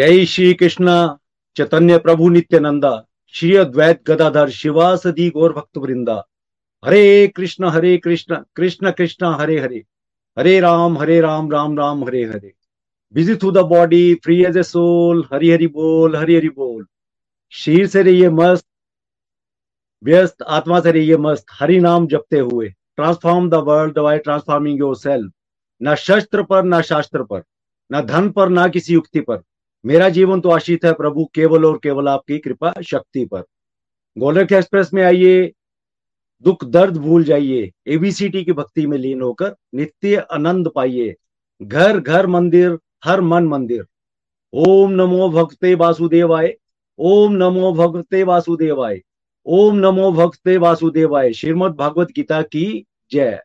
जय श्री कृष्ण चैतन्य प्रभु नित्यानंदा। श्री अद्वैत गदाधर शिवासदि गौर भक्त वृंदा Hare Krishna Hare Krishna Krishna Krishna, Hare Hare. Hare Ram Hare Ram Ram Ram, Hare Hare. Busy through the body free as a soul Hari Hari बोल, हरि हरि बोल। शीर से रहिए मस्त, व्यस्त, आत्मा से रहिए मस्त। हरि नाम जपते हुए। Transform the world by transforming yourself न शस्त्र पर, न शास्त्र पर। न धन पर, ना किसी युक्ति पर। मेरा जीवन तो आश्रित है प्रभु, केवल और केवल आपकी कृपा शक्ति पर। गोलक एक्सप्रेस में आइए, दुख दर्द भूल जाइए एबीसीटी की भक्ति में लीन होकर नित्य आनंद पाइए। घर घर मंदिर, हर मन मंदिर। ओम नमो भक्ते वासुदेवाय, ओम नमो भगवते वासुदेवाय, ओम नमो भक्ते वासुदेवाय। श्रीमद भागवत गीता की जय।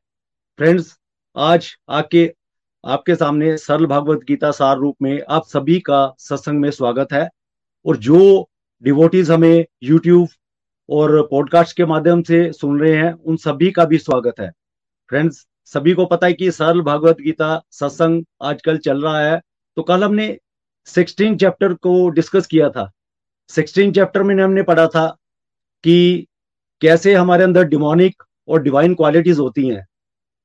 फ्रेंड्स, आज आके आपके सामने सरल भागवत गीता सार रूप में आप सभी का सत्संग में स्वागत है। और जो डिवोटीज हमें यूट्यूब और पॉडकास्ट के माध्यम से सुन रहे हैं, उन सभी का भी स्वागत है। फ्रेंड्स सभी को पता है कि सरल भागवत गीता सत्संग आजकल चल रहा है। तो कल हमने सिक्सटीन चैप्टर को डिस्कस किया था। सिक्सटीन चैप्टर में हमने पढ़ा था कि कैसे हमारे अंदर डिमोनिक और डिवाइन क्वालिटीज होती हैं।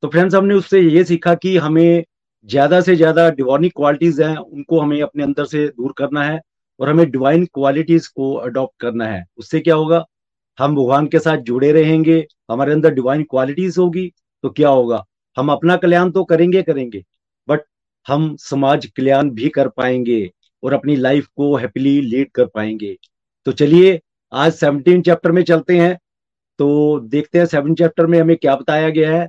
तो फ्रेंड्स हमने उससे ये सीखा कि हमें ज़्यादा से ज़्यादा डिवाइनिक क्वालिटीज हैं, उनको हमें अपने अंदर से दूर करना है और हमें डिवाइन क्वालिटीज को अडॉप्ट करना है। उससे क्या होगा? हम भगवान के साथ जुड़े रहेंगे, हमारे अंदर डिवाइन क्वालिटीज होगी तो क्या होगा? हम अपना कल्याण तो करेंगे करेंगे बट हम समाज कल्याण भी कर पाएँगे और अपनी लाइफ को हैप्पीली लीड कर पाएँगे। तो चलिए, आज सेवनटीन चैप्टर में चलते हैं। तो देखते हैं सेवन चैप्टर में हमें क्या बताया गया है।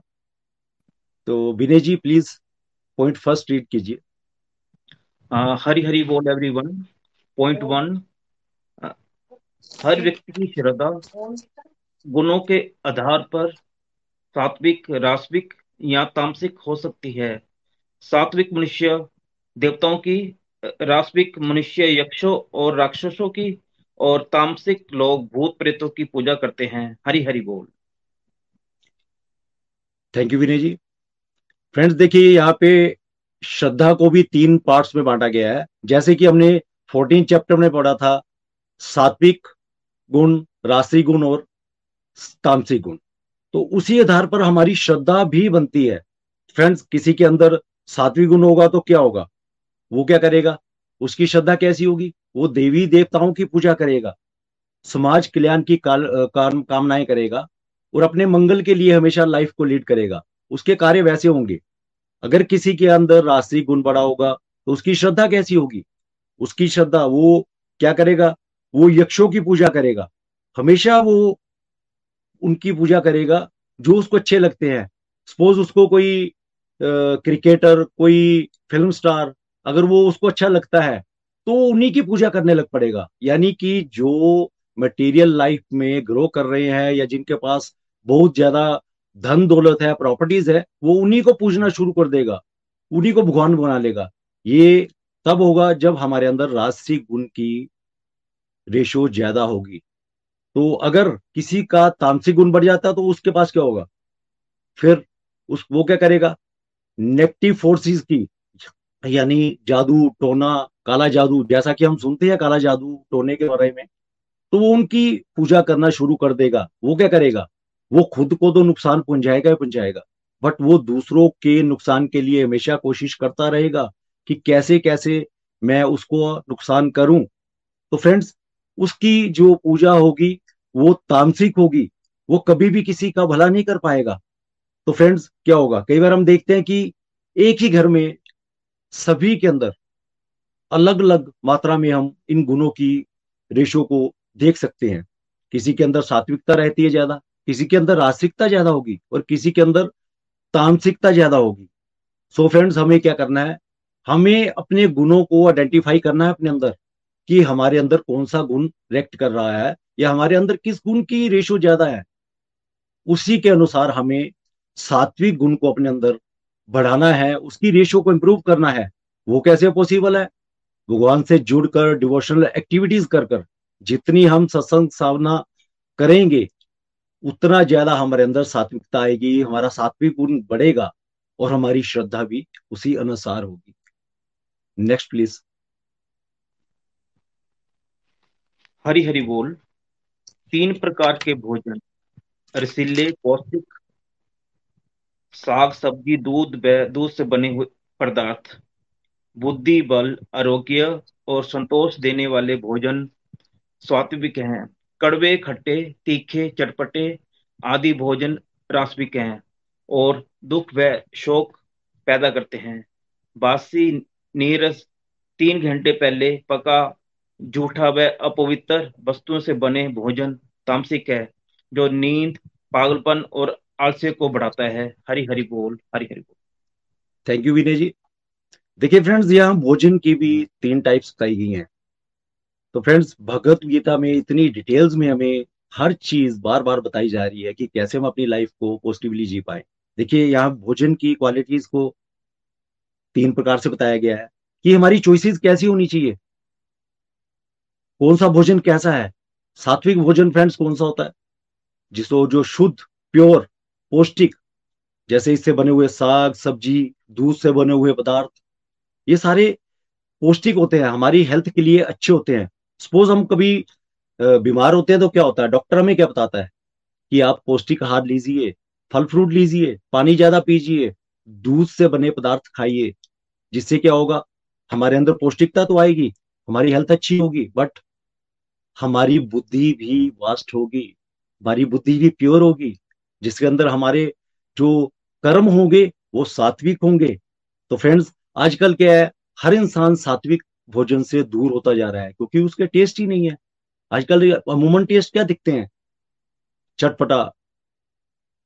तो Vinay ji please point first read कीजिए। हरी हरी बोल एवरीवन पॉइंट वन हर व्यक्ति की श्रद्धा, गुणों के आधार पर सात्विक, रास्विक या तामसिक हो सकती है। सात्विक मनुष्य देवताओं की, रास्विक मनुष्य यक्षों और राक्षसों की और तामसिक लोग भूत प्रेतों की पूजा करते हैं। हरी हरी बोल। Thank you Vinay ji friends देखिए यहाँ पे श्रद्धा को भी तीन पार्ट्स में बांटा गया है। जैसे कि हमने फोर्टीन चैप्टर में पढ़ा था सात्विक गुण राशि गुण और तामसिक गुण। तो उसी आधार पर हमारी श्रद्धा भी बनती है। फ्रेंड्स किसी के अंदर सात्विक गुण होगा तो क्या होगा? वो क्या करेगा? उसकी श्रद्धा कैसी होगी? वो देवी देवताओं की पूजा करेगा। समाज कल्याण की काल, कामनाएँ करेगा और अपने मंगल के लिए हमेशा लाइफ को लीड करेगा। उसके कार्य वैसे होंगे। अगर किसी के अंदर राशि गुण बड़ा होगा तो उसकी श्रद्धा कैसी होगी? उसकी श्रद्धा वो क्या करेगा? वो यक्षों की पूजा करेगा। हमेशा वो उनकी पूजा करेगा जो उसको अच्छे लगते हैं। सपोज़ उसको कोई आ, क्रिकेटर कोई फ़िल्म स्टार अगर वो उसको अच्छा लगता है तो उन्हीं की पूजा करने लग पड़ेगा। यानी कि जो मटेरियल लाइफ में ग्रो कर रहे हैं या जिनके पास बहुत ज़्यादा धन दौलत है प्रॉपर्टीज़ है, वो उन्हीं को पूजना शुरू कर देगा, उन्हीं को भगवान बना लेगा। ये तब होगा जब हमारे अंदर राजसी गुण की रेशो ज़्यादा होगी। तो अगर किसी का तामसिक गुण बढ़ जाता है तो उसके पास क्या होगा? फिर उस, वो क्या करेगा? नेगेटिव फोर्सेस की, यानी जादू, टोना, काला जादू, जैसा कि हम सुनते हैं काला जादू, टोने के बारे में तो वो उनकी पूजा करना शुरू कर देगा। वो क्या करेगा? वो खुद को तो नुकसान पहुंचाएगा ही पहुंचाएगा। बट वो दूसरों के नुकसान के लिए हमेशा कोशिश करता रहेगा कि कैसे कैसे मैं उसको नुकसान करूँ। तो फ्रेंड्स उसकी जो पूजा होगी, वो तामसिक होगी। वो कभी भी किसी का भला नहीं कर पाएगा। तो फ्रेंड्स क्या होगा? कई बार हम देखते हैं कि एक ही घर में, सभी के अंदर अलग अलग मात्रा में हम इन गुणों की रेशो को देख सकते हैं। किसी के अंदर सात्विकता रहती है ज़्यादा किसी के अंदर रासिकता ज़्यादा होगी और किसी के अंदर तामसिकता ज़्यादा होगी। सो so फ्रेंड्स हमें क्या करना है? हमें अपने गुणों को आइडेंटिफाई करना है अपने अंदर कि हमारे अंदर कौन सा गुण रेक्ट कर रहा है या हमारे अंदर किस गुण की रेशो ज़्यादा है। उसी के अनुसार हमें सात्विक गुण को अपने अंदर बढ़ाना है, उसकी रेशो को इंप्रूव करना है। वो कैसे पॉसिबल है? भगवान से जुड़कर डिवोशनल एक्टिविटीज़ कर कर, जितनी हम सत्संग सावना करेंगे उतना ज़्यादा हमारे अंदर सात्विकता आएगी, हमारा सात्विक गुण बढ़ेगा और हमारी श्रद्धा भी उसी अनुसार होगी। नेक्स्ट प्लीज़ हरी हरी बोल, तीन प्रकार के भोजन, रसीले, पौष्टिक, साग, सब्ज़ी, दूध दूध से बने हुए पदार्थ, बुद्धि, बल, आरोग्य और संतोष देने वाले भोजन स्वात्विक हैं। कड़वे, खट्टे, तीखे, चटपटे आदि भोजन रास्विक हैं और दुख व शोक पैदा करते हैं। बासी नीरस तीन घंटे पहले पका झूठा व अपवित्र वस्तुओं से बने भोजन तामसिक है, जो नींद, पागलपन और आलस्य को बढ़ाता है। हरी हरी बोल, हरी हरी बोल। Thank you Vinay ji. देखिए फ्रेंड्स यहाँ भोजन की भी तीन टाइप्स बताई गई हैं। तो फ्रेंड्स भगवत गीता में इतनी डिटेल्स में हमें हर चीज़ बार बार बताई जा रही है कि कैसे हम अपनी लाइफ को पॉजिटिवली जी पाए। देखिए, यहाँ भोजन की क्वालिटीज को तीन प्रकार से बताया गया है कि हमारी चॉइसेस कैसी होनी चाहिए। कौन सा भोजन कैसा है? सात्विक भोजन फ्रेंड्स कौन सा होता है? जिसको जो शुद्ध प्योर पौष्टिक, जैसे इससे बने हुए साग, सब्ज़ी, दूध से बने हुए पदार्थ, ये सारे पौष्टिक होते हैं, हमारी हेल्थ के लिए अच्छे होते हैं। सपोज़ हम कभी बीमार होते हैं तो क्या होता है? डॉक्टर हमें क्या बताता है? कि आप पौष्टिक आहार लीजिए, फल फ्रूट लीजिए, पानी ज़्यादा पीजिए, दूध से बने पदार्थ खाइए, जिससे क्या होगा? हमारे अंदर पौष्टिकता तो आएगी, हमारी हेल्थ अच्छी होगी बट हमारी बुद्धि भी वास्ट होगी, हमारी बुद्धि भी प्योर होगी, जिसके अंदर हमारे जो कर्म होंगे, वो सात्विक होंगे। तो फ्रेंड्स आजकल क्या है? हर इंसान सात्विक भोजन से दूर होता जा रहा है, क्योंकि उसके टेस्ट ही नहीं है। आजकल अमूमन टेस्ट क्या दिखते हैं? चटपटा,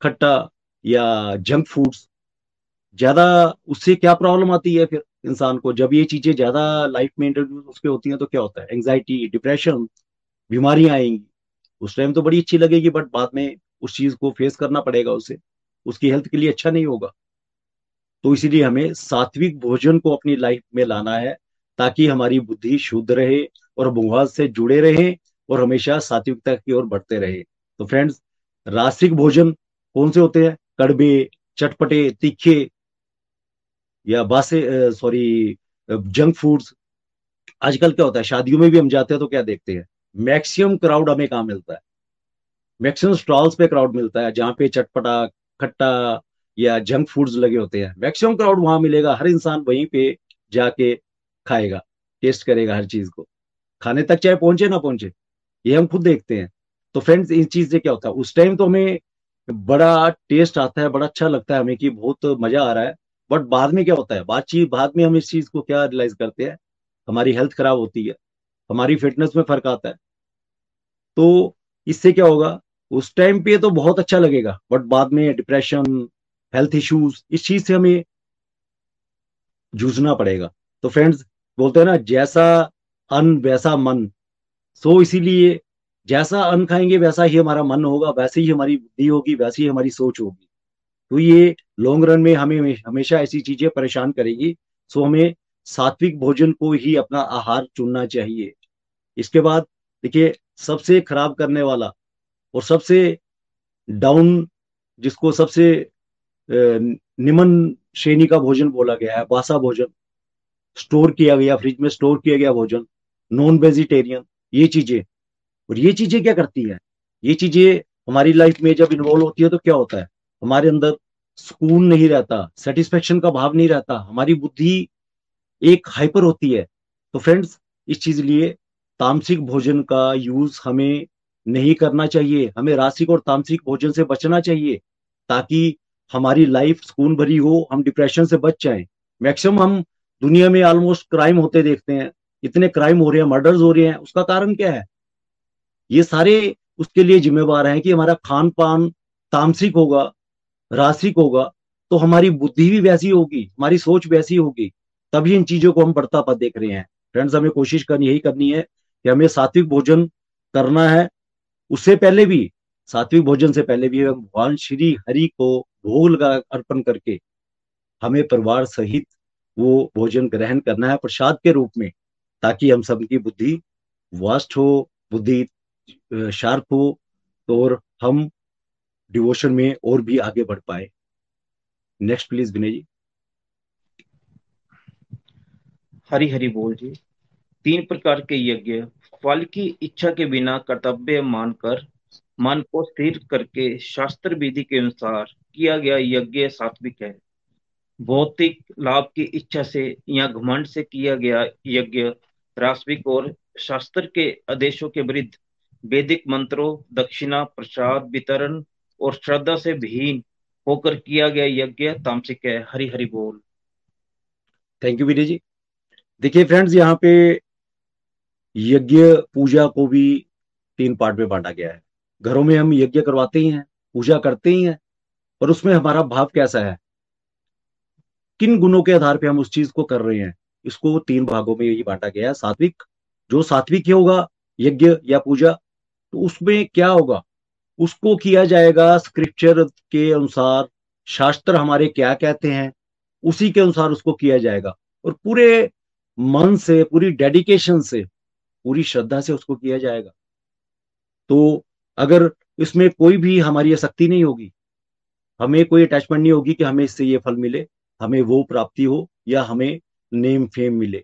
खट्टा या जंक फूड्स ज़्यादा उससे क्या प्रॉब्लम आती है फिर इंसान को? जब ये चीज़ें ज़्यादा लाइफ में इंट्रोड्यूस उसके होती हैं तो क्या होता है? एंग्जाइटी डिप्रेशन बीमारियाँ आएँगी। उस टाइम तो बड़ी अच्छी लगेगी बट बाद में उस चीज़ को फेस करना पड़ेगा उसे। उसकी हेल्थ के लिए अच्छा नहीं होगा। तो इसीलिए हमें सात्विक भोजन को अपनी लाइफ में लाना है। ताकि हमारी बुद्धि शुद्ध रहे और भगवान से जुड़े रहे और हमेशा सात्विकता की ओर बढ़ते रहे। तो फ्रेंड्स रासिक भोजन कौन से होते हैं? कड़बे चटपटे, तीखे या बासे सॉरी जंक फूड्स आजकल क्या होता है? शादियों में भी हम जाते हैं तो क्या देखते हैं? मैक्सिमम क्राउड हमें कहा मिलता है? मैक्सिमम स्टॉल्स पे क्राउड मिलता है, जहाँ पे चटपटा, खट्टा या जंक फूड्स लगे होते हैं। मैक्सिमम क्राउड वहाँ मिलेगा। हर इंसान वहीं पे जाके खाएगा टेस्ट करेगा हर चीज़ को। खाने तक चाहे पहुँचे ना पहुँचे, ये हम खुद देखते हैं। तो फ्रेंड्स इस चीज़ से क्या होता है, उस टाइम तो हमें बड़ा टेस्ट आता है, बड़ा अच्छा लगता है हमें कि बहुत मज़ा आ रहा है। बट बाद में क्या होता है, बातचीत, बाद में हम इस चीज़ को क्या रियलाइज़ करते हैं, हमारी हेल्थ खराब होती है, हमारी फिटनेस में फ़र्क आता है। तो इससे क्या होगा, उस टाइम पे तो बहुत अच्छा लगेगा बट बाद में डिप्रेशन हेल्थ इश्यूज़ इस चीज़ से हमें जूझना पड़ेगा। तो फ्रेंड्स बोलते हैं ना, जैसा अन्न, वैसा मन। सो इसीलिए जैसा अन्न खाएँगे, वैसा ही हमारा मन होगा, वैसे ही हमारी बुद्धि होगी, वैसी ही हमारी सोच होगी। तो ये लॉन्ग रन में हमें हमेशा ऐसी चीज़ें परेशान करेगी। सो हमें सात्विक भोजन को ही अपना आहार चुनना चाहिए। इसके बाद देखिए, सबसे खराब करने वाला और सबसे डाउन जिसको सबसे निमन श्रेणी का भोजन बोला गया है, बासा भोजन। स्टोर किया गया फ्रिज में स्टोर किया गया भोजन नॉन वेजिटेरियन ये चीज़ें। और ये चीज़ें क्या करती है? ये चीज़ें हमारी लाइफ में जब इन्वॉल्व होती है तो क्या होता है? हमारे अंदर सुकून नहीं रहता सेटिस्फेक्शन का भाव नहीं रहता, हमारी बुद्धि एक हाइपर होती है। तो फ्रेंड्स इस चीज़ लिए तामसिक भोजन का यूज़ हमें नहीं करना चाहिए। हमें रासिक और तामसिक भोजन से बचना चाहिए, ताकि हमारी लाइफ सुकून भरी हो, हम डिप्रेशन से बच जाएँ। मैक्सिमम हम दुनिया में ऑलमोस्ट क्राइम होते देखते हैं, इतने क्राइम हो रहे हैं मर्डर्स हो रहे हैं, उसका कारण क्या है? ये सारे उसके लिए जिम्मेवार हैं कि हमारा खान पान तामसिक होगा रासिक होगा तो हमारी बुद्धि भी वैसी होगी, हमारी सोच वैसी होगी, तभी इन चीज़ों को हम बढ़ता पा देख रहे हैं। फ्रेंड्स हमें कोशिश करनी, यही करनी है कि हमें सात्विक भोजन करना है, उससे पहले भी, सात्विक भोजन से पहले भी भगवान श्री हरि को भोग लगा अर्पण करके हमें परिवार सहित वो भोजन ग्रहण करना है प्रसाद के रूप में, ताकि हम सबकी बुद्धि वास्ट हो, बुद्धि शार्प हो तो और हम डिवोशन में और भी आगे बढ़ पाए। नेक्स्ट प्लीज़ विनय जी। हरी हरी बोल जी। तीन प्रकार के यज्ञ, फल की इच्छा के बिना कर्तव्य मानकर, मन को स्थिर करके शास्त्र विधि के अनुसार किया गया यज्ञ सात्विक है। भौतिक लाभ की इच्छा से या घमंड से किया गया यज्ञ रास्विक और शास्त्र के आदेशों के विरुद्ध वैदिक मंत्रों, दक्षिणा, प्रसाद, वितरण और श्रद्धा से विहीन होकर किया गया यज्ञ तामसिक है। हरि हरि बोल। थैंक यू विजय जी देखिए फ्रेंड्स यहाँ पे यज्ञ, पूजा को भी तीन पार्ट में बांटा गया है। घरों में हम यज्ञ करवाते ही हैं, पूजा करते ही हैं और उसमें हमारा भाव कैसा है? किन गुणों के आधार पे हम उस चीज़ को कर रहे हैं? इसको तीन भागों में यही बांटा गया है। सात्विक, जो सात्विक होगा, यज्ञ या पूजा तो उसमें क्या होगा? उसको किया जाएगा स्क्रिप्चर के अनुसार, शास्त्र हमारे क्या कहते हैं, उसी के अनुसार उसको किया जाएगा। और पूरे मन से, पूरी डेडिकेशन से, पूरी श्रद्धा से उसको किया जाएगा। तो अगर इसमें कोई भी हमारी आसक्ति नहीं होगी, हमें कोई अटैचमेंट नहीं होगी कि हमें इससे ये फल मिले हमें वो प्राप्ति हो या हमें नेम फेम मिले।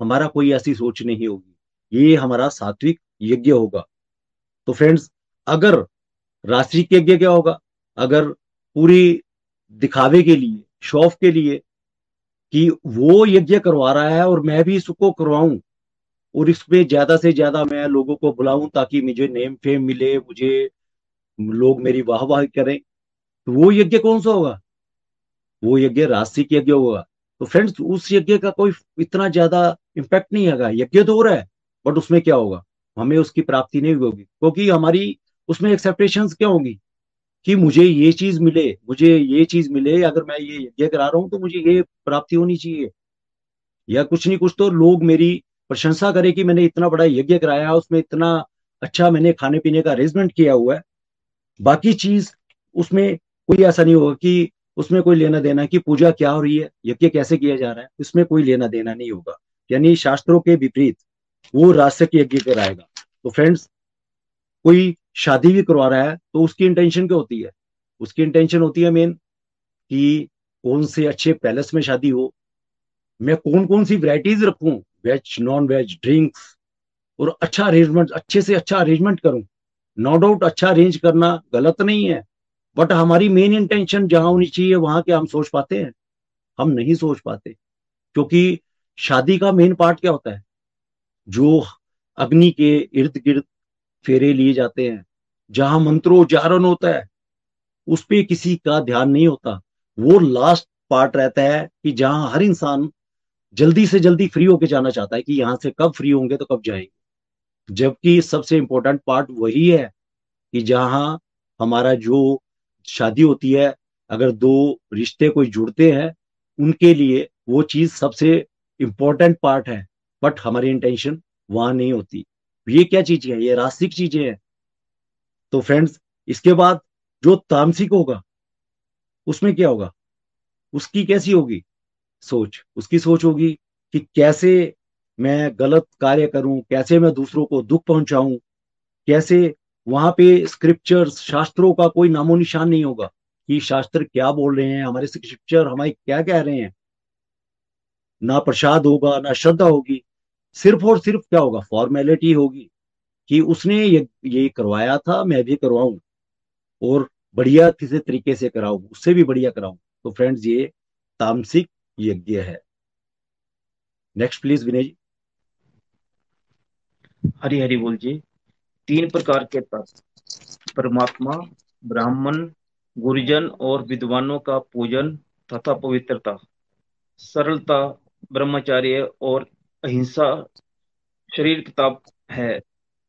हमारा कोई ऐसी सोच नहीं होगी। ये हमारा सात्विक यज्ञ होगा। तो फ्रेंड्स अगर राष्ट्रीय यज्ञ क्या होगा? अगर पूरी दिखावे के लिए, शौफ के लिए कि वो यज्ञ करवा रहा है और मैं भी इसको करवाऊं और इसमें ज़्यादा से ज़्यादा मैं लोगों को बुलाऊं ताकि मुझे नेम फेम मिले, मुझे लोग मेरी वाह वाह करें तो वो यज्ञ कौन सा होगा? वो यज्ञ राष्ट्रिक यज्ञ होगा। तो फ्रेंड्स उस यज्ञ का कोई इतना ज़्यादा इम्पैक्ट नहीं आएगा यज्ञ तो हो रहा है बट उसमें क्या होगा? हमें उसकी प्राप्ति नहीं होगी, क्योंकि हमारी, उसमें एक्सेप्टेशन क्या होगी? कि मुझे ये चीज़ मिले, मुझे ये चीज़ मिले, अगर मैं ये यज्ञ करा रहा हूँ तो मुझे ये प्राप्ति होनी चाहिए। या कुछ नहीं, कुछ तो लोग मेरी प्रशंसा करें कि मैंने इतना बड़ा यज्ञ कराया, उसमें इतना अच्छा मैंने खाने पीने का अरेंजमेंट किया हुआ है। बाकी चीज़, उसमें कोई ऐसा नहीं होगा कि उसमें कोई लेना देना कि पूजा क्या हो रही है, यज्ञ कैसे किया जा रहा है, उसमें कोई लेना देना नहीं होगा। यानी शास्त्रों के विपरीत वो राष्ट्र के यज्ञ कराएगा तो फ्रेंड्स कोई शादी भी करवा रहा है तो उसकी इंटेंशन क्या होती है? उसकी इंटेंशन होती है मेन कि कौन से अच्छे पैलेस में शादी हो, मैं कौन कौन सी वैरायटीज रखूँ वेज नॉन वेज ड्रिंक्स और अच्छा अरेंजमेंट अच्छे से अच्छा अरेंजमेंट करूँ। नो डाउट अच्छा अरेंज करना गलत नहीं है। बट हमारी मेन इंटेंशन जहाँ होनी चाहिए, वहाँ क्या हम सोच पाते हैं। हम नहीं सोच पाते, क्योंकि शादी का मेन पार्ट क्या होता है? जो अग्नि के इर्द गिर्द फेरे लिए जाते हैं, जहाँ मंत्रोच्चारण होता है, उस पर किसी का ध्यान नहीं होता। वो लास्ट पार्ट रहता है कि जहाँ हर इंसान जल्दी से जल्दी फ्री होके जाना चाहता है कि यहाँ से कब फ्री होंगे तो कब जाएँगे। जबकि सबसे इंपॉर्टेंट पार्ट वही है कि जहाँ हमारा जो शादी होती है, अगर दो रिश्ते कोई जुड़ते हैं, उनके लिए वो चीज़ सबसे इंपॉर्टेंट पार्ट है बट हमारी इंटेंशन वहाँ नहीं होती। ये क्या चीज़ें है? ये रास्तिक चीज़ें हैं। तो फ्रेंड्स इसके बाद जो तामसिक होगा, उसमें क्या होगा? उसकी कैसी होगी? सोच। उसकी सोच होगी कि कैसे मैं गलत कार्य करूँ, कैसे मैं दूसरों को दुख पहुंचाऊं, कैसे वहाँ पे स्क्रिप्चर्स शास्त्रों का कोई नामो निशान नहीं होगा कि शास्त्र क्या बोल रहे हैं, हमारे स्क्रिप्चर हमारे क्या कह रहे हैं। ना प्रसाद होगा, ना श्रद्धा होगी, सिर्फ़ और सिर्फ़ क्या होगा फॉर्मेलिटी होगी कि उसने ये ये करवाया था, मैं भी करवाऊं और बढ़िया किसी तरीके से कराऊं, उससे भी बढ़िया कराऊं। तो फ्रेंड्स ये तामसिक यज्ञ है। नेक्स्ट प्लीज़ विनय जी। हरी हरी बोल जी। तीन प्रकार के तत्व। परमात्मा, ब्राह्मण, गुरुजन और विद्वानों का पूजन तथा पवित्रता। सरलता, ब्रह्मचार्य और अहिंसा शरीर किताब है।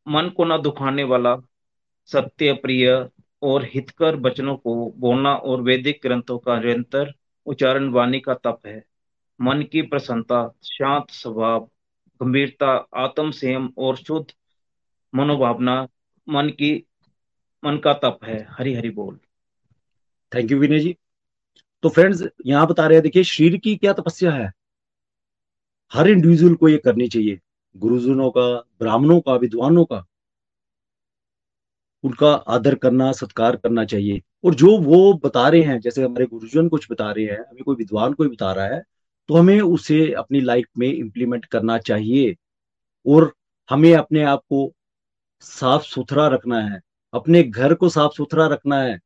मन को न दुखाने वाला, सत्य, प्रिय और हितकर वचनों को बोलना और वैदिक ग्रंथों का निरंतर उच्चारण वाणी का तप है। मन की प्रसन्नता, शांत स्वभाव, गंभीरता आत्म संयम और शुद्ध मनोभावना, मन की, मन का तप है हरी हरी बोल। थैंक यू विनय जी तो फ्रेंड्स यहाँ बता रहे हैं, देखिए, शरीर की क्या तपस्या है? हर इंडिविजुअल को ये करनी चाहिए। गुरुजनों का, ब्राह्मणों का, विद्वानों का। उनका आदर करना, सत्कार करना चाहिए। और जो वो बता रहे हैं, जैसे हमारे गुरुजन कुछ बता रहे हैं, अभी कोई विद्वान कोई बता रहा है तो हमें उसे अपनी लाइफ में इम्प्लीमेंट करना चाहिए। और हमें अपने आप को साफ़ सुथरा रखना है, अपने घर को साफ़ सुथरा रखना है।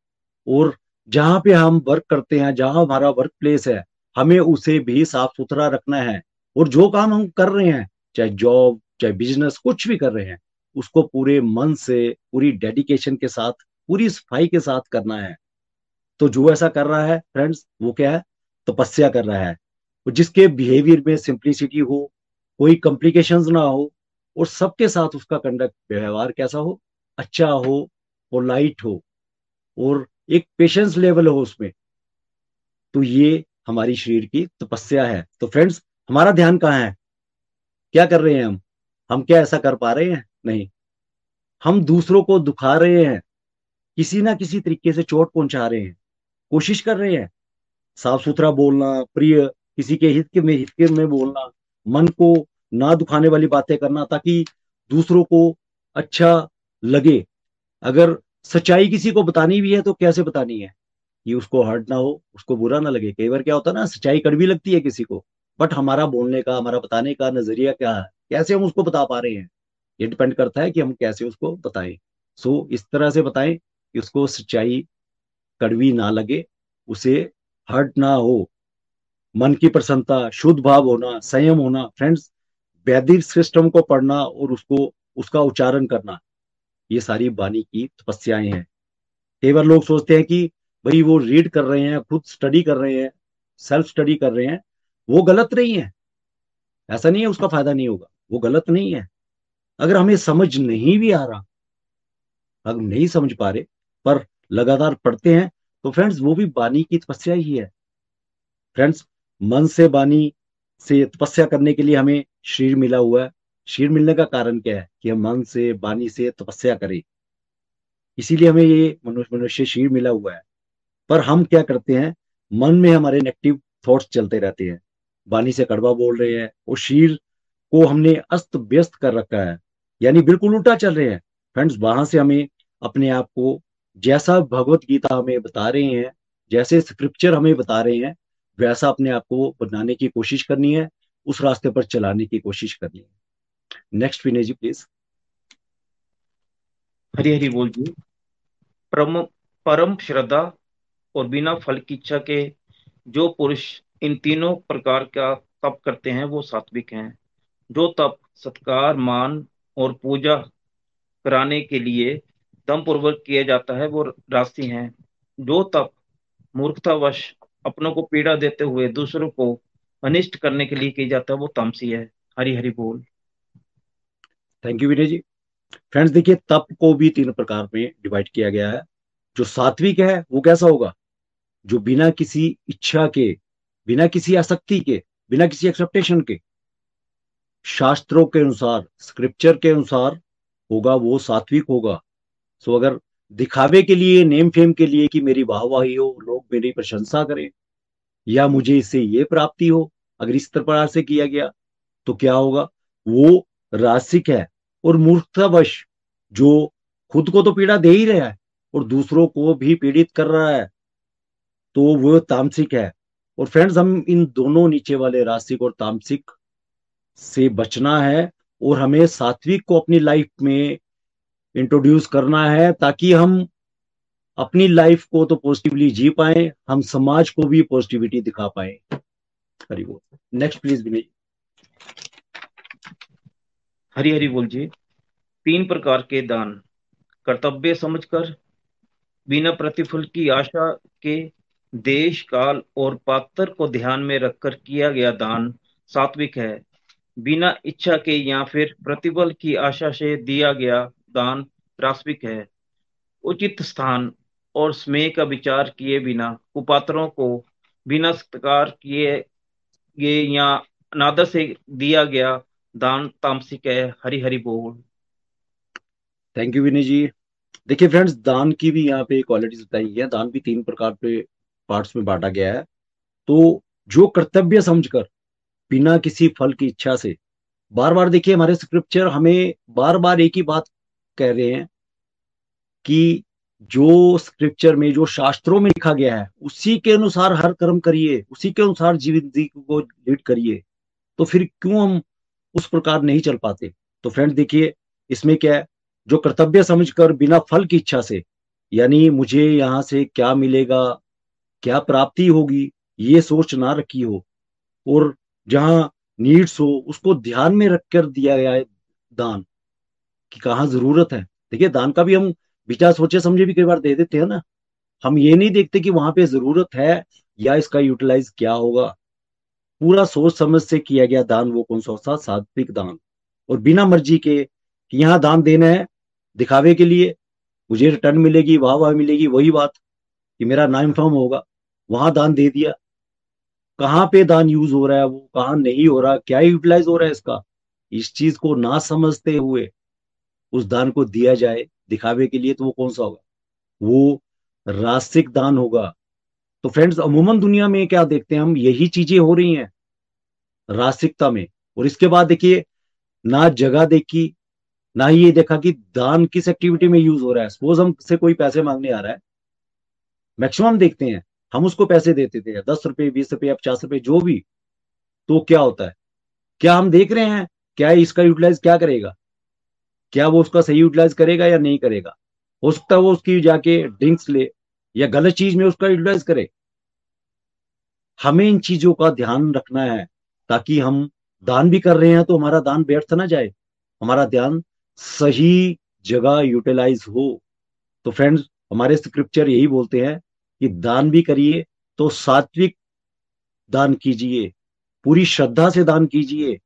और जहाँ पे हम वर्क करते हैं, जहाँ हमारा वर्क प्लेस है, हमें उसे भी साफ़ सुथरा रखना है। और जो काम हम कर रहे हैं, चाहे जॉब चाहे बिज़नेस कुछ भी कर रहे हैं, उसको पूरे मन से, पूरी डेडिकेशन के साथ, पूरी सफ़ाई के साथ करना है। तो जो ऐसा कर रहा है फ्रेंड्स वो क्या है? तपस्या कर रहा है। जिसके बिहेवियर में सिंप्लिसिटी हो, कोई कॉम्प्लिकेशन ना हो और सबके साथ उसका कंडक्ट व्यवहार कैसा हो? अच्छा हो पोलाइट हो, और एक पेशेंस लेवल हो उसमें। तो ये हमारी शरीर की तपस्या है। तो फ्रेंड्स हमारा ध्यान कहाँ है? क्या कर रहे हैं हम? हम क्या ऐसा कर पा रहे हैं? नहीं। हम दूसरों को दुखा रहे हैं। किसी ना किसी तरीके से चोट पहुँचा रहे हैं। कोशिश कर रहे हैं। साफ़ सुथरा बोलना, प्रिय, किसी के हित के में, हित के में बोलना, मन को ना दुखाने वाली बातें करना ताकि दूसरों को अच्छा लगे। अगर सच्चाई किसी को बतानी भी है तो कैसे बतानी है? कि उसको हर्ट ना हो उसको बुरा ना लगे। कई बार क्या होता है ना सच्चाई कड़वी लगती है किसी को बट हमारा बोलने का हमारा बताने का नज़रिया क्या है? कैसे हम उसको बता पा रहे हैं? ये डिपेंड करता है कि हम कैसे उसको बताएँ। सो so, इस तरह से बताएँ कि उसको सच्चाई कड़वी ना लगे उसे हर्ट ना हो। मन की प्रसन्नता शुद्ध भाव होना संयम होना फ्रेंड्स वैदिक सिस्टम को पढ़ना और उसको, उसका उच्चारण करना, ये सारी बानी की तपस्याएँ हैं। कई बार लोग सोचते हैं कि भाई वो रीड कर रहे हैं, खुद स्टडी कर रहे हैं सेल्फ स्टडी कर रहे हैं, वो गलत नहीं है। ऐसा नहीं है उसका फ़ायदा नहीं होगा, वो गलत नहीं है। अगर हमें समझ नहीं भी आ रहा अगर नहीं समझ पा रहे, पर लगातार पढ़ते हैं तो फ्रेंड्स वो भी बानी की तपस्या ही है। फ्रेंड्स मन से बानी से तपस्या करने के लिए हमें शरीर मिला हुआ है। शरीर मिलने का कारण क्या है? कि हम मन से बानी से तपस्या करें। इसीलिए हमें ये मनुष्य मनुष्य शरीर मिला हुआ है। पर हम क्या करते हैं? मन में हमारे नेगेटिव थॉट्स चलते रहते हैं। बानी से कड़वा बोल रहे हैं। और शरीर को हमने अस्त व्यस्त कर रखा है। यानी बिल्कुल उल्टा चल रहे हैं। फ्रेंड्स वहाँ से हमें अपने आप को जैसा भगवत गीता हमें बता रहे हैं, जैसे स्क्रिप्चर हमें बता रहे हैं वैसा अपने आप को बनाने की कोशिश करनी है, उस रास्ते पर चलाने की कोशिश करनी है। नेक्स्ट विनय जी प्लीज़ हरी हरी बोल जी। परम परम श्रद्धा और बिना फल की इच्छा के जो पुरुष इन तीनों प्रकार का तप करते हैं, वो सात्विक हैं। जो तप, सत्कार, मान और पूजा कराने के लिए दम पूर्वक किया जाता है, वो राशि हैं। जो तप मूर्खतावश अपनों को पीड़ा देते हुए दूसरों को अनिष्ट करने के लिए किया जाता है, वो तामसी है। हरी हरी बोल। Thank you Vinay ji friends देखिए, तप को भी तीन प्रकार में डिवाइड किया गया है। जो सात्विक है, वो कैसा होगा? जो बिना किसी इच्छा के, बिना किसी आसक्ति के, बिना किसी एक्सेप्टेशन के, शास्त्रों के अनुसार स्क्रिप्चर के अनुसार होगा, वो सात्विक होगा। सो अगर दिखावे के लिए नेम फेम के लिए कि मेरी वाहवाही हो लोग मेरी प्रशंसा करें, या मुझे इससे ये प्राप्ति हो, अगर इस प्रकार से किया गया तो क्या होगा? वो रासिक है और मूर्खतावश, जो खुद को तो पीड़ा दे ही रहा है और दूसरों को भी पीड़ित कर रहा है तो वो तामसिक है। और फ्रेंड्स हम इन दोनों नीचे वाले रासिक और तामसिक से बचना है और हमें सात्विक को अपनी लाइफ में इंट्रोड्यूस करना है ताकि हम अपनी लाइफ को तो पॉजिटिवली जी पाए, हम समाज को भी पॉजिटिविटी दिखा पाए। हरी बोल। नेक्स्ट प्लीज़ विनय हरी हरी बोल जी। तीन प्रकार के दान। कर्तव्य समझकर, बिना प्रतिफल की आशा के देश, काल और पात्र को ध्यान में रखकर किया गया दान सात्विक है। बिना इच्छा के या फिर प्रतिबल की आशा से दिया गया दान रास्विक है। उचित स्थान और स्मेह का विचार किए बिना, कुपात्रों को बिना सत्कार किए गए या अनादर से दिया गया दान तामसिक है। हरि हरि बोल। थैंक यू विनय जी देखिए फ्रेंड्स दान की भी यहाँ पे क्वालिटीज बताई है। दान भी तीन प्रकार पे पार्ट्स में बांटा गया है। तो जो कर्तव्य समझकर, बिना किसी फल की इच्छा से बार बार देखिए हमारे स्क्रिप्चर हमें बार बार एक ही बात कह रहे हैं कि जो स्क्रिप्चर में, जो शास्त्रों में लिखा गया है, उसी के अनुसार हर कर्म करिए, उसी के अनुसार जीवन को लीड करिए तो फिर क्यों हम उस प्रकार नहीं चल पाते? तो फ्रेंड देखिए, इसमें क्या है? जो कर्तव्य समझकर बिना फल की इच्छा से, यानी मुझे यहाँ से क्या मिलेगा, क्या प्राप्ति होगी, ये सोच ना रखी हो, और जहाँ नीड्स हो, उसको ध्यान में रखकर दिया गया है दान कि कहाँ ज़रूरत है? देखिए, दान का भी हम बिना सोचे समझे भी कई बार दे देते हैं ना। हम ये नहीं देखते कि वहाँ पे ज़रूरत है या इसका यूटिलाइज क्या होगा। पूरा सोच समझ से किया गया दान वो कौन सा था सात्विक दान। और बिना मर्ज़ी के कि यहाँ दान देना है दिखावे के लिए, मुझे रिटर्न मिलेगी, वाह वाह मिलेगी, वही बात कि मेरा नाम फॉर्म होगा। वहाँ दान दे दिया। कहाँ पे दान यूज़ हो रहा है वो? कहाँ नहीं हो रहा? क्या यूटिलाइज हो रहा है इसका? इस चीज़ को ना समझते हुए उस दान को दिया जाए, दिखावे के लिए तो वो कौन सा होगा? वो रास्तिक दान होगा। तो फ्रेंड्स, अमूमन दुनिया में क्या देखते हैं हम? यही चीज़ें हो रही हैं रास्तिकता में। और इसके बाद देखिए, ना जगह देखी, ना ही ये देखा कि दान किस एक्टिविटी में यूज़ हो रहा है। सपोज़ हम से कोई पैसे मांगने आ रहा है मैक्सिमम देखते हैं, हम उसको पैसे देते थे, दस रुपए, बीस रुपए पचास रुपए, जो भी तो क्या होता है? क्या हम देख रहे हैं? क्या इसका यूटिलाइज क्या करेगा? क्या वो उसका सही यूटिलाइज करेगा या नहीं करेगा? हो सकता है वो उसकी जाके ड्रिंक्स ले या गलत चीज़ में उसका यूटिलाइज करे। हमें इन चीज़ों का ध्यान रखना है ताकि हम दान भी कर रहे हैं तो हमारा दान व्यर्थ ना जाए। हमारा ध्यान सही जगह यूटिलाइज हो। तो फ्रेंड्स हमारे स्क्रिप्चर यही बोलते हैं कि दान भी करिए तो सात्विक दान कीजिए, पूरी श्रद्धा से दान कीजिए।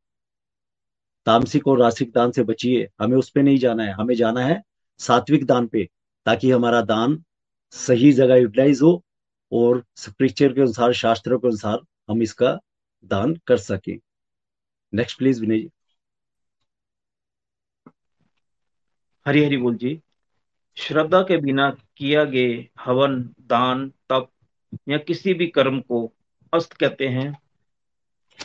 तामसिक और रासिक दान से बचिए। हमें उस पर नहीं जाना है। हमें जाना है सात्विक दान पे, ताकि हमारा दान सही जगह यूटिलाइज हो और स्क्रिप्चर के अनुसार, शास्त्रों के अनुसार हम इसका दान कर सकें। नेक्स्ट प्लीज़ विनय जी हरी हरी बोल जी। श्रद्धा के बिना किया गए हवन, दान, तप या किसी भी कर्म को अस्त कहते हैं।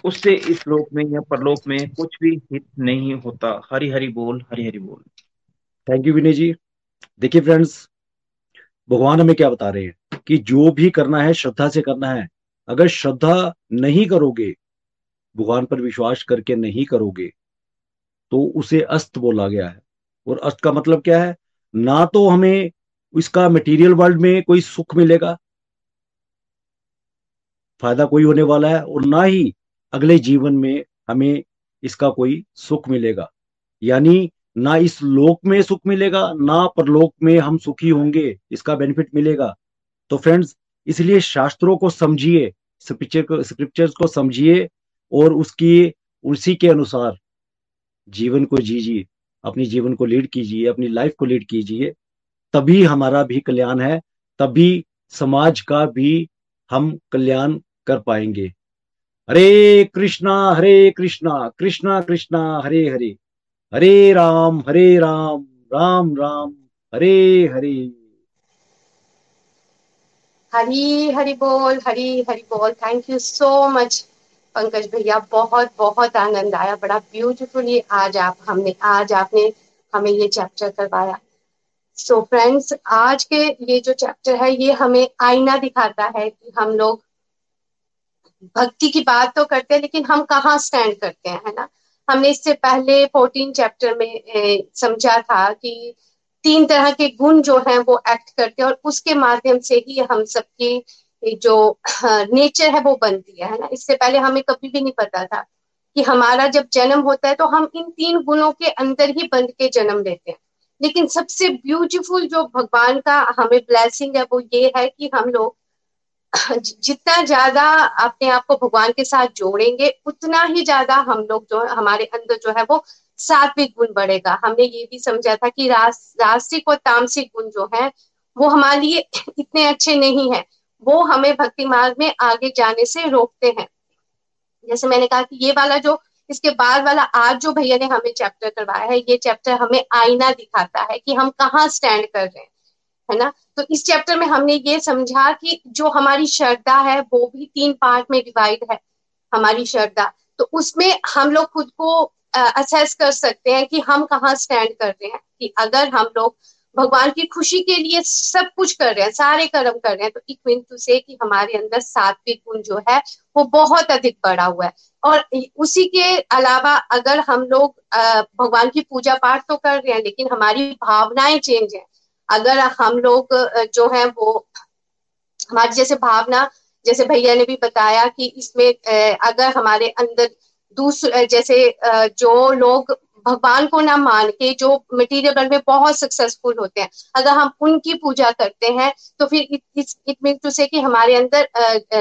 उससे इस लोक में या परलोक में कुछ भी हित नहीं होता। हरी हरी बोल, हरी हरि बोल। थैंक यू विनय जी देखिए फ्रेंड्स भगवान हमें क्या बता रहे हैं कि जो भी करना है, श्रद्धा से करना है। अगर श्रद्धा नहीं करोगे, भगवान पर विश्वास करके नहीं करोगे तो उसे अस्त बोला गया है। और अस्त का मतलब क्या है? ना तो हमें इसका मटेरियल वर्ल्ड में कोई सुख मिलेगा, फ़ायदा कोई होने वाला है, और ना ही अगले जीवन में हमें इसका कोई सुख मिलेगा। यानी ना इस लोक में सुख मिलेगा, ना परलोक में हम सुखी होंगे, इसका बेनिफिट मिलेगा। तो फ्रेंड्स इसलिए शास्त्रों को समझिए स्क्रिप्चर्स को समझिए और उसकी, उसी के अनुसार जीवन को जीजिए, अपनी जीवन को लीड कीजिए, अपनी लाइफ को लीड कीजिए। तभी हमारा भी कल्याण है, तभी समाज का भी हम कल्याण कर पाएँगे। हरे कृष्णा हरे कृष्णा कृष्णा कृष्णा, हरे हरे। हरे राम हरे राम राम राम, हरे हरे। हरी, हरि बोल, हरी, हरि बोल। Thank you so much Pankaj भैया। बहुत बहुत आनंद आया। बड़ा ब्यूटीफुली आज आप, हमने, आज आपने हमें ये चैप्टर करवाया। सो so फ्रेंड्स आज के ये जो चैप्टर है, ये हमें आईना दिखाता है कि हम लोग भक्ति की बात तो करते हैं, लेकिन हम कहाँ स्टैंड करते हैं, है ना? हमने इससे पहले फोर्टीन चैप्टर में समझा था कि तीन तरह के गुण जो हैं वो एक्ट करते हैं और उसके माध्यम से ही हम सबकी जो नेचर है वो बनती है है ना? इससे पहले हमें कभी भी नहीं पता था कि हमारा जब जन्म होता है तो हम इन तीन गुणों के अंदर ही बंद के जन्म लेते हैं। लेकिन सबसे ब्यूटीफुल जो भगवान का हमें ब्लेसिंग है वो ये है कि हम लोग जितना ज़्यादा अपने आप को भगवान के साथ जोड़ेंगे उतना ही ज़्यादा हम लोग जो हमारे अंदर जो है वो सात्विक गुण बढ़ेगा। हमने ये भी समझा था कि रास, रासिक और तामसिक गुण जो है वो हमारे लिए इतने अच्छे नहीं है। वो हमें भक्ति मार्ग में आगे जाने से रोकते हैं। जैसे मैंने कहा कि ये वाला जो इसके बाद वाला आज जो भैया ने हमें चैप्टर करवाया है ये चैप्टर हमें आईना दिखाता है कि हम कहाँ स्टैंड कर रहे हैं। है ना? तो इस चैप्टर में हमने ये समझा कि जो हमारी श्रद्धा है, वो भी तीन पार्ट में डिवाइड है, हमारी श्रद्धा। तो उसमें हम लोग खुद को असेस कर सकते हैं कि हम कहाँ स्टैंड कर रहे हैं। कि अगर हम लोग भगवान की खुशी के लिए सब कुछ कर रहे हैं, सारे कर्म कर रहे हैं तो एक टू से कि हमारे अंदर सात्विक गुण जो है, वो बहुत अधिक बढ़ा हुआ है। और उसी के अलावा अगर हम लोग भगवान की पूजा पाठ तो कर रहे हैं, लेकिन हमारी भावनाएँ चेंज है। अगर हम लोग जो है वो, हमारी जैसे भावना, जैसे भैया ने भी बताया कि इसमें अगर हमारे अंदर दूसरे जैसे जो लोग भगवान को ना मान के जो मटेरियल वर्ल्ड में बहुत सक्सेसफुल होते हैं, अगर हम उनकी पूजा करते हैं तो फिर इट मीन टू से कि हमारे अंदर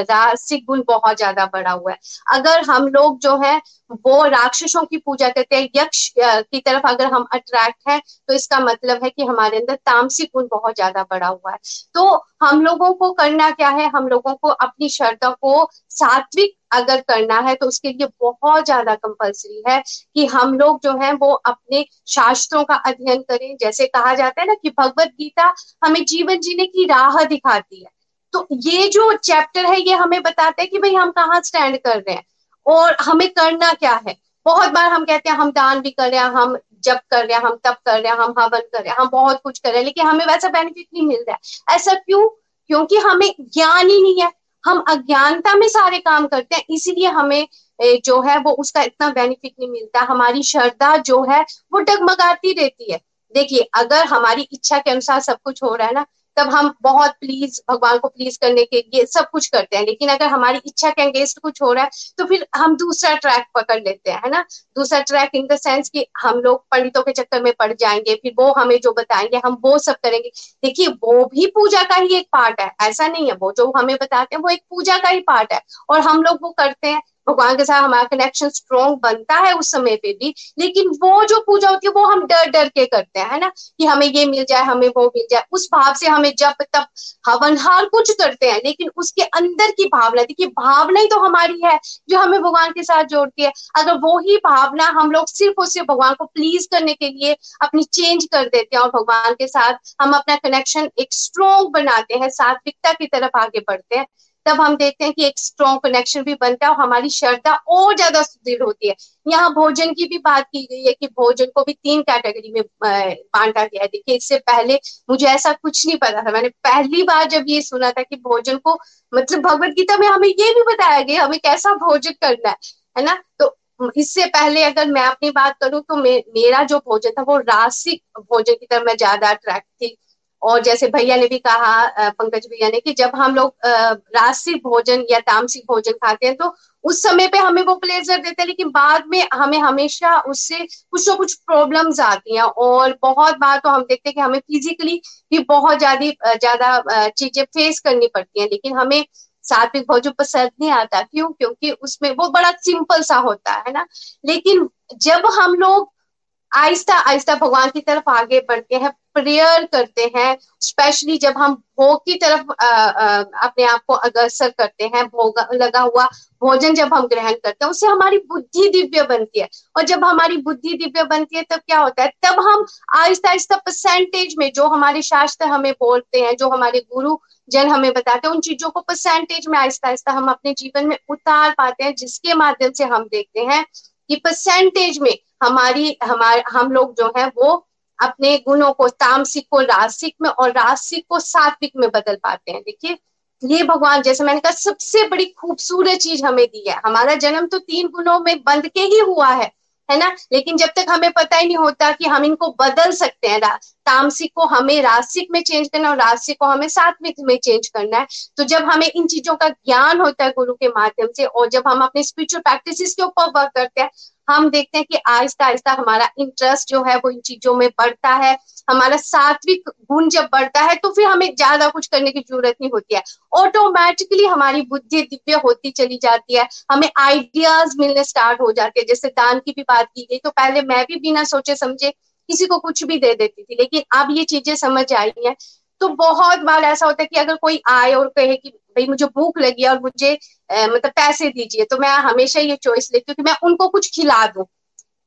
रासिक गुण बहुत ज़्यादा बढ़ा हुआ है। अगर हम लोग जो है, वो राक्षसों की पूजा करते हैं, यक्ष की तरफ़ अगर हम अट्रैक्ट है तो इसका मतलब है कि हमारे अंदर तामसिक गुण बहुत ज़्यादा बढ़ा हुआ है। तो हम लोगों को करना क्या है? हम लोगों को अपनी श्रद्धा को सात्विक अगर करना है तो उसके लिए बहुत ज़्यादा कंपलसरी है कि हम लोग जो है वो अपने शास्त्रों का अध्ययन करें। जैसे कहा जाता है ना कि भगवत गीता हमें जीवन जीने की राह दिखाती है। तो ये जो चैप्टर है, ये हमें बताता है कि भाई हम कहाँ स्टैंड कर रहे हैं और हमें करना क्या है। बहुत बार हम कहते हैं, हम दान भी कर रहे हैं, हम जब कर रहे हैं, हम तब कर रहे हैं, हम हवन कर रहे हैं, हम बहुत कुछ कर रहे हैं, लेकिन हमें वैसा बेनिफिट नहीं मिल रहा है। ऐसा क्यों? क्योंकि हमें ज्ञान ही नहीं है। हम अज्ञानता में सारे काम करते हैं, इसीलिए हमें जो है वो उसका इतना बेनिफिट नहीं मिलता। हमारी श्रद्धा जो है वो डगमगाती रहती है। देखिए, अगर हमारी इच्छा के अनुसार सब कुछ हो रहा है ना तब हम बहुत प्लीज़ भगवान को प्लीज़ करने के लिए सब कुछ करते हैं। लेकिन अगर हमारी इच्छा के अगेंस्ट कुछ हो रहा है तो फिर हम दूसरा ट्रैक पकड़ लेते हैं, है ना? दूसरा ट्रैक इन द सेंस कि हम लोग पंडितों के चक्कर में पड़ जाएँगे, फिर वो हमें जो बताएँगे, हम वो सब करेंगे। देखिए, वो भी पूजा का ही एक पार्ट है, ऐसा नहीं है। वो जो हमें बताते हैं, वो एक पूजा का ही पार्ट है। और हम लोग वो करते हैं भगवान के साथ हमारा कनेक्शन स्ट्रॉन्ग बनता है उस समय पे भी। लेकिन वो जो पूजा होती है, वो हम डर डर के करते हैं, है ना? कि हमें ये मिल जाए, हमें वो मिल जाए। उस भाव से हमें जब तब हवन हार कुछ करते हैं, लेकिन उसके अंदर की भावना, देखिए, भावना ही तो हमारी है, जो हमें भगवान के साथ जोड़ती है। अगर वो ही भावना हम लोग सिर्फ़ और सिर्फ़ भगवान को प्लीज़ करने के लिए अपनी चेंज कर देते हैं और भगवान के साथ हम अपना कनेक्शन एक स्ट्रॉन्ग बनाते हैं, सात्विकता की तरफ़ आगे बढ़ते हैं तब हम देखते हैं कि एक स्ट्रॉन्ग कनेक्शन भी बनता है और हमारी श्रद्धा और ज़्यादा सुदृढ़ होती है। यहाँ भोजन की भी बात की गई है कि भोजन को भी तीन कैटेगरी में बांटा गया है। देखिए इससे पहले मुझे ऐसा कुछ नहीं पता था। मैंने पहली बार जब ये सुना था कि भोजन को मतलब भगवत गीता में हमें ये भी बताया गया हमें कैसा भोजन करना है है ना? तो इससे पहले अगर मैं अपनी बात करूँ तो मे, मेरा जो भोजन था वो रासिक भोजन की तरफ़ मैं ज़्यादा अट्रैक्ट थी। और जैसे भैया ने भी कहा पंकज भैया ने कि जब हम लोग रासिक भोजन या तामसिक भोजन खाते हैं तो उस समय पे हमें वो प्लेजर देते हैं, लेकिन बाद में हमें हमेशा उससे कुछ ना कुछ प्रॉब्लम्स आती हैं। और बहुत बार तो हम देखते हैं कि हमें फिजिकली भी बहुत ज़्यादा ज़्यादा चीज़ें फेस करनी पड़ती हैं, लेकिन हमें सात्विक भोजन पसंद नहीं आता। क्यों? क्योंकि उसमें वो बड़ा सिंपल सा होता है ना। लेकिन जब हम लोग आहिस्ता आहिस्ता भगवान की तरफ़ आगे बढ़ते हैं प्रेयर करते हैं स्पेशली जब हम भोग की तरफ़ आ, आ, अपने आप को अग्रसर करते हैं भोग लगा हुआ भोजन जब हम ग्रहण करते हैं उससे हमारी बुद्धि दिव्य बनती है। और जब हमारी बुद्धि दिव्य बनती है तब क्या होता है? तब हम आहिस्ता आहिस्ता परसेंटेज में जो हमारे शास्त्र हमें बोलते हैं जो हमारे गुरु जन हमें बताते हैं उन चीज़ों को परसेंटेज में आहिस्ता आहिस्ता हम अपने जीवन में उतार पाते हैं जिसके माध्यम से हम देखते हैं कि परसेंटेज में हमारी हमारे हम लोग जो है वो अपने गुणों को तामसिक को रासिक में और रासिक को सात्विक में बदल पाते हैं। देखिए, ये भगवान, जैसे मैंने कहा, सबसे बड़ी खूबसूरत चीज़ हमें दी है। हमारा जन्म तो तीन गुणों में बंद के ही हुआ है है ना? लेकिन जब तक हमें पता ही नहीं होता कि हम इनको बदल सकते हैं तामसिक को हमें रासिक में चेंज करना और रासिक को हमें सात्विक में चेंज करना है। तो जब हमें इन चीज़ों का ज्ञान होता है गुरु के माध्यम से और जब हम अपने स्पिरिचुअल प्रैक्टिस के ऊपर वर्क करते हैं हम देखते हैं कि आहिस्ता आहिस्ता हमारा इंटरेस्ट जो है वो इन चीज़ों में बढ़ता है। हमारा सात्विक गुण जब बढ़ता है तो फिर हमें ज़्यादा कुछ करने की ज़रूरत नहीं होती है। ऑटोमेटिकली हमारी बुद्धि दिव्य होती चली जाती है। हमें आइडियाज़ मिलने स्टार्ट हो जाते हैं। जैसे दान की भी बात की गई तो पहले मैं भी बिना सोचे समझे किसी को कुछ भी दे देती थी, लेकिन अब ये चीज़ें समझ आई हैं। तो बहुत बार ऐसा होता है कि अगर कोई आए और कहे कि भाई मुझे भूख लगी और मुझे मतलब पैसे दीजिए तो मैं हमेशा ये चॉइस लेती हूँ कि मैं उनको कुछ खिला दूँ।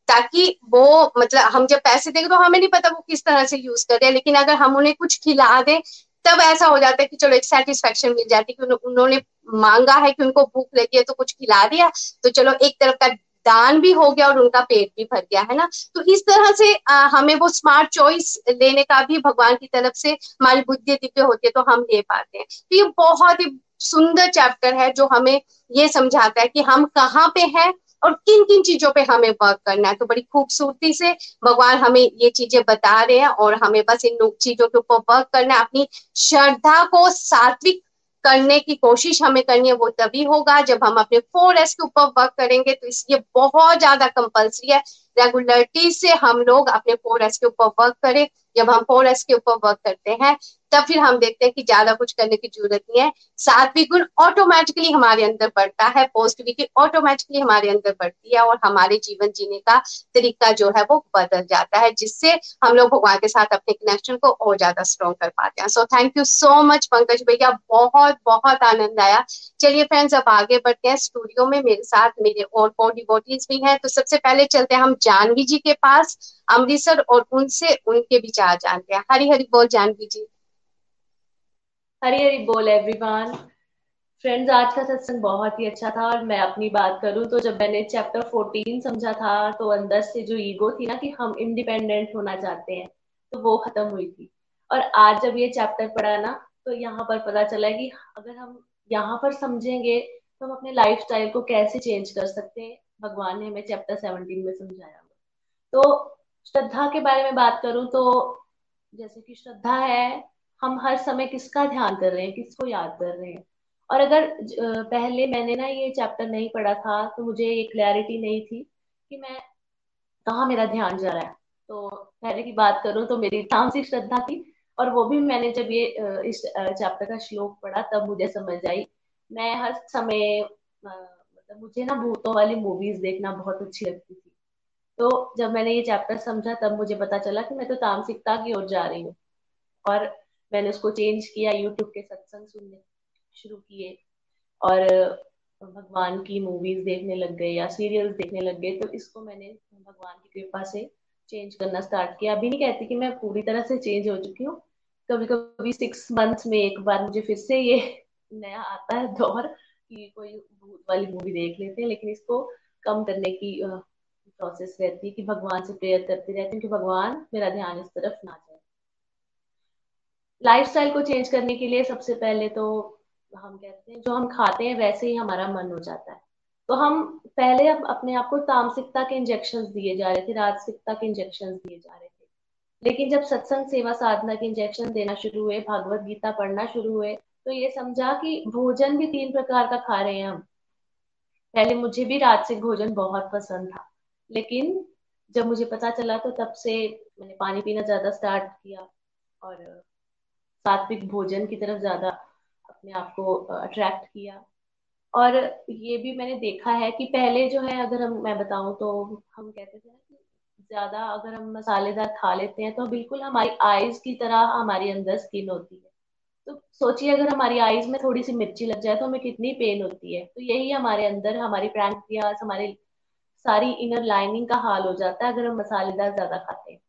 ताकि वो मतलब हम जब पैसे देंगे तो हमें नहीं पता वो किस तरह से यूज़ कर रहे हैं, लेकिन अगर हम उन्हें कुछ खिला दें, तब ऐसा हो जाता है कि चलो एक सेटिस्फेक्शन मिल जाती है कि उन्होंने मांगा है कि उनको भूख लगी है तो कुछ खिला दिया तो चलो एक तरफ़ का दान भी हो गया और उनका पेट भी भर गया है ना? तो इस तरह से आ, हमें वो स्मार्ट चॉइस लेने का भी भगवान की तरफ़ से हमारी बुद्धि दिव्य होती है तो हम ले पाते हैं। तो ये बहुत ही सुंदर चैप्टर है जो हमें ये समझाता है कि हम कहाँ पे हैं और किन किन चीज़ों पे हमें वर्क करना है। तो बड़ी खूबसूरती से भगवान हमें ये चीज़ें बता रहे हैं और हमें बस इन चीज़ों के ऊपर वर्क करना है। अपनी श्रद्धा को सात्विक करने की कोशिश हमें करनी है, वो तभी होगा जब हम अपने फोर एस के ऊपर वर्क करेंगे। तो इसलिए बहुत ज़्यादा कंपल्सरी है। रेगुलरिटी से हम लोग अपने फोर एस के ऊपर वर्क करें। जब हम फोर एस के ऊपर वर्क करते हैं तब फिर हम देखते हैं कि ज़्यादा कुछ करने की ज़रूरत नहीं है। सात्विक गुण ऑटोमेटिकली हमारे अंदर बढ़ता है पॉजिटिविटी ऑटोमेटिकली हमारे अंदर बढ़ती है और हमारे जीवन जीने का तरीका जो है वो बदल जाता है, जिससे हम लोग भगवान के साथ अपने कनेक्शन को और ज़्यादा स्ट्रॉन्ग कर पाते हैं। So thank you so much Pankaj भैया, बहुत बहुत आनंद आया। चलिए फ्रेंड्स अब आगे बढ़ते हैं। स्टूडियो में मेरे साथ मेरे और फोर डिवोटीज भी हैं। तो सबसे पहले चलते हैं हम जानवी जी के पास। अमृतसर और उनसे उनके विचार जानते हैं। हरी हरी बोल जानवी जी। हरी हरी बोल एवरीवन फ्रेंड्स आज का सत्संग बहुत ही अच्छा था और मैं अपनी बात करूँ तो जब मैंने चैप्टर 14 समझा था तो अंदर से जो ईगो थी ना कि हम इंडिपेंडेंट होना चाहते हैं तो वो खत्म हुई थी। और आज जब ये चैप्टर पढ़ा ना तो यहाँ पर पता चला कि अगर हम यहाँ पर समझेंगे तो हम अपने लाइफ को कैसे चेंज कर सकते हैं? भगवान ने हमें चैप्टर सेवनटीन में समझाया तो श्रद्धा के बारे में बात करूँ तो जैसे कि श्रद्धा है हम हर समय किसका ध्यान कर रहे हैं, किसको याद कर रहे हैं? और अगर पहले मैंने ना ये चैप्टर नहीं पढ़ा था तो मुझे ये क्लैरिटी नहीं थी कि मैं कहाँ मेरा ध्यान जा रहा है। तो पहले की बात करूँ तो मेरी तामसिक श्रद्धा थी और वो भी मैंने जब ये इस चैप्टर का श्लोक पढ़ा तब मुझे समझ आई। मैं हर समय मतलब मुझे ना भूतों वाली मूवीज़ देखना बहुत अच्छी लगती थी। तो जब मैंने ये चैप्टर समझा तब मुझे पता चला कि मैं तो तामसिकता की ओर जा रही हूँ। और मैंने उसको चेंज किया यूट्यूब के सत्संग सुनने शुरू किए और भगवान की मूवीज़ देखने लग गए या सीरियल्स देखने लग गए तो इसको मैंने भगवान की कृपा से चेंज करना स्टार्ट किया। अभी नहीं कहती कि मैं पूरी तरह से चेंज हो चुकी हूँ। कभी कभी सिक्स मंथ्स में एक बार मुझे फिर से ये नया आता है दौर कि कोई भूत वाली मूवी देख लेते हैं, लेकिन इसको कम करने की प्रोसेस रहती है कि भगवान से प्रेयर करती रहती हूँ कि भगवान मेरा ध्यान इस तरफ़ ना जाए। लाइफस्टाइल को चेंज करने के लिए सबसे पहले तो हम कहते हैं, जो हम खाते हैं, वैसे ही हमारा मन हो जाता है। तो हम पहले अब अपने आप को तामसिकता के इंजेक्शन दिए जा रहे थे, राजसिकता के इंजेक्शन दिए जा रहे थे। लेकिन जब सत्संग सेवा साधना के इंजेक्शन देना शुरू हुए, भागवत गीता पढ़ना शुरू हुए तो ये समझा कि भोजन भी तीन प्रकार का खा रहे हैं हम। पहले मुझे भी राजसिक भोजन बहुत पसंद था, लेकिन जब मुझे पता चला तो तब से मैंने पानी पीना ज़्यादा स्टार्ट किया और सात्विक भोजन की तरफ़ ज़्यादा अपने आप को अट्रैक्ट किया। और ये भी मैंने देखा है कि पहले जो है, अगर हम, मैं बताऊँ तो हम कहते थे कि ज़्यादा अगर हम मसालेदार खा लेते हैं तो बिल्कुल हमारी आईज की तरह हमारी अंदर स्किन होती है। तो सोचिए अगर हमारी आईज में थोड़ी सी मिर्ची लग जाए तो हमें कितनी पेन होती है। तो यही हमारे अंदर, हमारी प्रैंक्रियास हमारी सारी इनर लाइनिंग का हाल हो जाता है अगर हम मसालेदार ज़्यादा खाते हैं।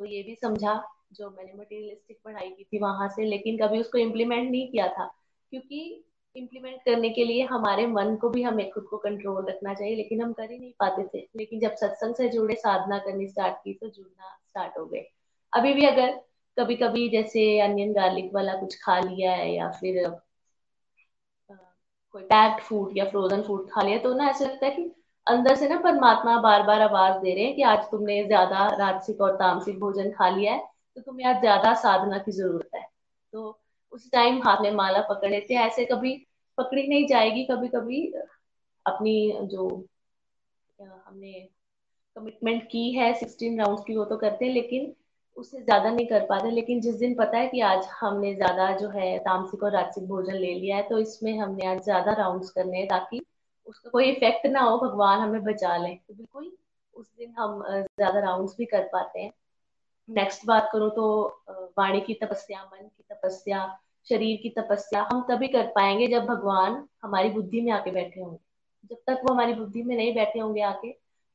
तो ये भी समझा। जो मैंने मटेरियलिस्टिक पढ़ाई की थी वहाँ से, लेकिन कभी उसको इम्प्लीमेंट नहीं किया था। क्योंकि इम्प्लीमेंट करने के लिए हमारे मन को भी हमें खुद को कंट्रोल रखना चाहिए, लेकिन हम कर ही नहीं पाते थे। लेकिन जब सत्संग से जुड़े, साधना करनी स्टार्ट की तो जुड़ना स्टार्ट हो गए। अभी भी अगर कभी कभी जैसे अनियन गार्लिक वाला कुछ खा लिया है, या फिर कोई पैक्ड फ़ूड या फ्रोजन फ़ूड खा लिया तो ना ऐसा लगता है कि अंदर से ना परमात्मा बार बार आवाज़ दे रहे हैं कि आज तुमने ज़्यादा राजसिक और तामसिक भोजन खा लिया है। तो तुम्हें आज ज़्यादा साधना की ज़रूरत है। तो उस टाइम हाथ में माला पकड़ लेते ऐसे कभी पकड़ी नहीं जाएगी कभी कभी अपनी जो हमने कमिटमेंट की है सिक्सटीन राउंड की, वो तो करते हैं, लेकिन उससे ज़्यादा नहीं कर पाते। लेकिन जिस दिन पता है कि आज हमने ज़्यादा जो है तामसिक और राजसिक भोजन ले लिया है तो इसमें हमने आज ज़्यादा राउंड्स करने हैं ताकि उसका कोई इफ़ेक्ट ना हो, भगवान हमें बचा लें। तो बिल्कुल उस दिन हम ज़्यादा राउंड्स भी कर पाते हैं। नेक्स्ट बात करूँ तो वाणी की तपस्या, मन की तपस्या, शरीर की तपस्या, हम तभी कर पाएँगे जब भगवान हमारी बुद्धि में आके बैठे होंगे। जब तक वो हमारी बुद्धि में नहीं बैठे होंगे आके,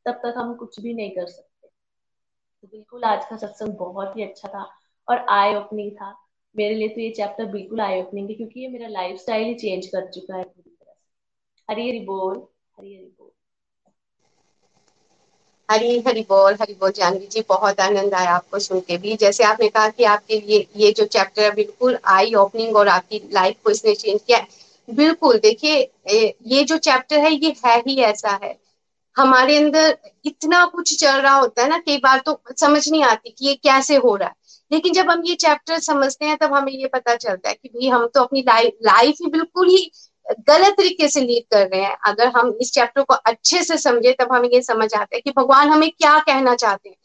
तब तक हम कुछ भी नहीं कर सकते। तो बिल्कुल आज का सत्संग बहुत ही अच्छा था और आई ओपनिंग था। मेरे लिए तो ये चैप्टर बिल्कुल आई ओपनिंग है, क्योंकि ये मेरा लाइफ स्टाइल ही चेंज कर चुका है पूरी तरह से। हरी हरी बोल, हरी हरी बोल। हरी हरी बोल हरी बोल जानवी जी, बहुत आनंद आया आपको सुन के भी। जैसे आपने कहा कि आपके लिए ये जो चैप्टर है, बिल्कुल आई ओपनिंग और आपकी लाइफ को इसने चेंज किया बिल्कुल, देखिए ये जो चैप्टर है, ये है ही ऐसा है। हमारे अंदर इतना कुछ चल रहा होता है ना, कई बार तो समझ नहीं आती कि ये कैसे हो रहा है। लेकिन जब हम ये चैप्टर समझते हैं, तब हमें ये पता चलता है कि भाई, हम तो अपनी लाइफ लाइफ ही बिल्कुल ही गलत तरीके से लीड कर रहे हैं। अगर हम इस चैप्टर को अच्छे से समझे, तब हमें ये समझ आता है कि भगवान हमें क्या कहना चाहते हैं।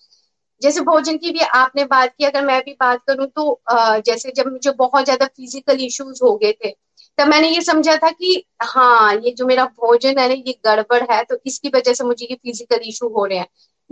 जैसे भोजन की भी आपने बात की, अगर मैं भी बात करूँ तो जैसे जब मुझे बहुत ज़्यादा फ़िज़िकल इश्यूज़ हो गए थे, तब मैंने ये समझा था कि हाँ ये जो मेरा भोजन है ना, ये गड़बड़ है तो इसकी वजह से मुझे ये फ़िज़िकल इशू हो रहे हैं।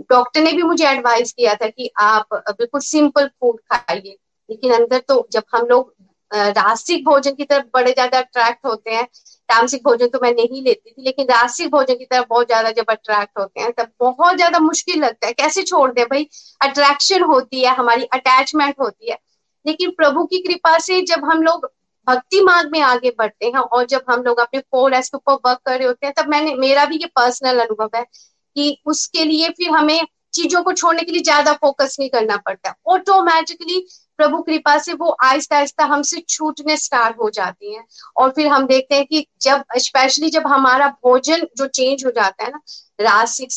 डॉक्टर ने भी मुझे एडवाइस किया था कि आप बिल्कुल सिंपल फ़ूड खाइए, लेकिन अंदर तो जब हम लोग रासिक भोजन की तरफ़ बड़े ज़्यादा अट्रैक्ट होते हैं। तामसिक भोजन तो मैं नहीं लेती थी, लेकिन रासिक भोजन की तरफ़ बहुत ज़्यादा जब अट्रैक्ट होते हैं, तब बहुत ज़्यादा मुश्किल लगता है। कैसे छोड़ दे भाई? अट्रैक्शन होती है, हमारी अटैचमेंट होती है। लेकिन प्रभु की कृपा से जब हम लोग भक्ति मार्ग में आगे बढ़ते हैं और जब हम लोग अपने फोर एस के ऊपर वर्क कर रहे होते हैं, तब मैंने, मेरा भी ये पर्सनल अनुभव है कि उसके लिए फिर हमें चीज़ों को छोड़ने के लिए ज़्यादा फोकस नहीं करना पड़ता। ऑटोमेटिकली प्रभु कृपा से वो आहिस्ता आहिस्ता हमसे छूटने स्टार्ट हो जाती हैं। और फिर हम देखते हैं कि जब स्पेशली जब हमारा भोजन जो चेंज हो जाता है ना रासिक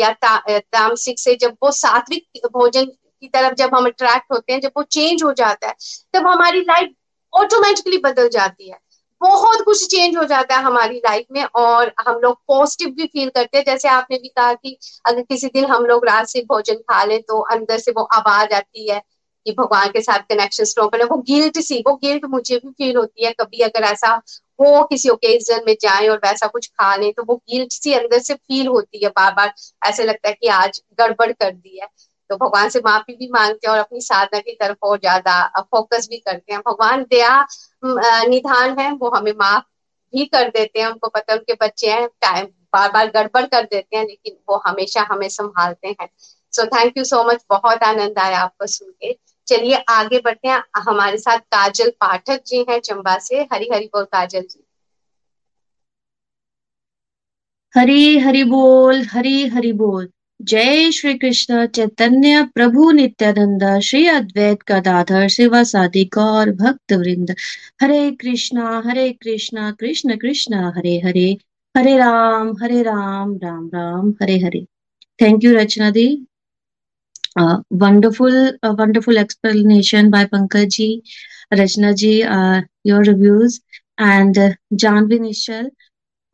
या ता, तामसिक से जब वो सात्विक भोजन की तरफ़ जब हम अट्रैक्ट होते हैं जब वो चेंज हो जाता है तब हमारी लाइफ ऑटोमेटिकली बदल जाती है। बहुत कुछ चेंज हो जाता है हमारी लाइफ में और हम लोग पॉजिटिव भी फील करते हैं। जैसे आपने भी कहा कि अगर किसी दिन हम लोग रात से भोजन खा ले तो अंदर से वो आवाज़ आती है कि भगवान के साथ कनेक्शन स्ट्रॉन्ग करना वो गिल्ट सी, वो गिल्ट मुझे भी फील होती है कभी अगर ऐसा हो किसी ओकेजन में जाए और वैसा कुछ खा ले तो वो गिल्ट सी अंदर से फील होती है बार बार ऐसे लगता है कि आज गड़बड़ कर दी है। तो भगवान से माफ़ी भी मांगते हैं और अपनी साधना की तरफ़ और ज़्यादा फोकस भी करते हैं। भगवान दया निधान है, वो हमें माफ़ भी कर देते हैं। उनको पता उनके बच्चे हैं, टाइम बार बार गड़बड़ कर देते हैं, लेकिन वो हमेशा हमें संभालते हैं। So thank you so much बहुत आनंद आया आपको सुन के। चलिए आगे बढ़ते हैं। हमारे साथ काजल पाठक जी हैं चंबा से। हरी हरी बोल काजल जी। हरी हरी बोल, हरी हरी बोल। जय श्री कृष्ण, चैतन्य, प्रभु नित्यानंद, श्री अद्वैत गदाधर, शिवा सादि गौर भक्त वृंद Hare Krishna Hare Krishna, Krishna Krishna, Hare Hare. Hare Ram Hare Ram Ram Ram, Hare Hare. Thank you Rachna di. Wonderful wonderful explanation by Pankaj ji Rachna ji your reviews and Janvi Nishchal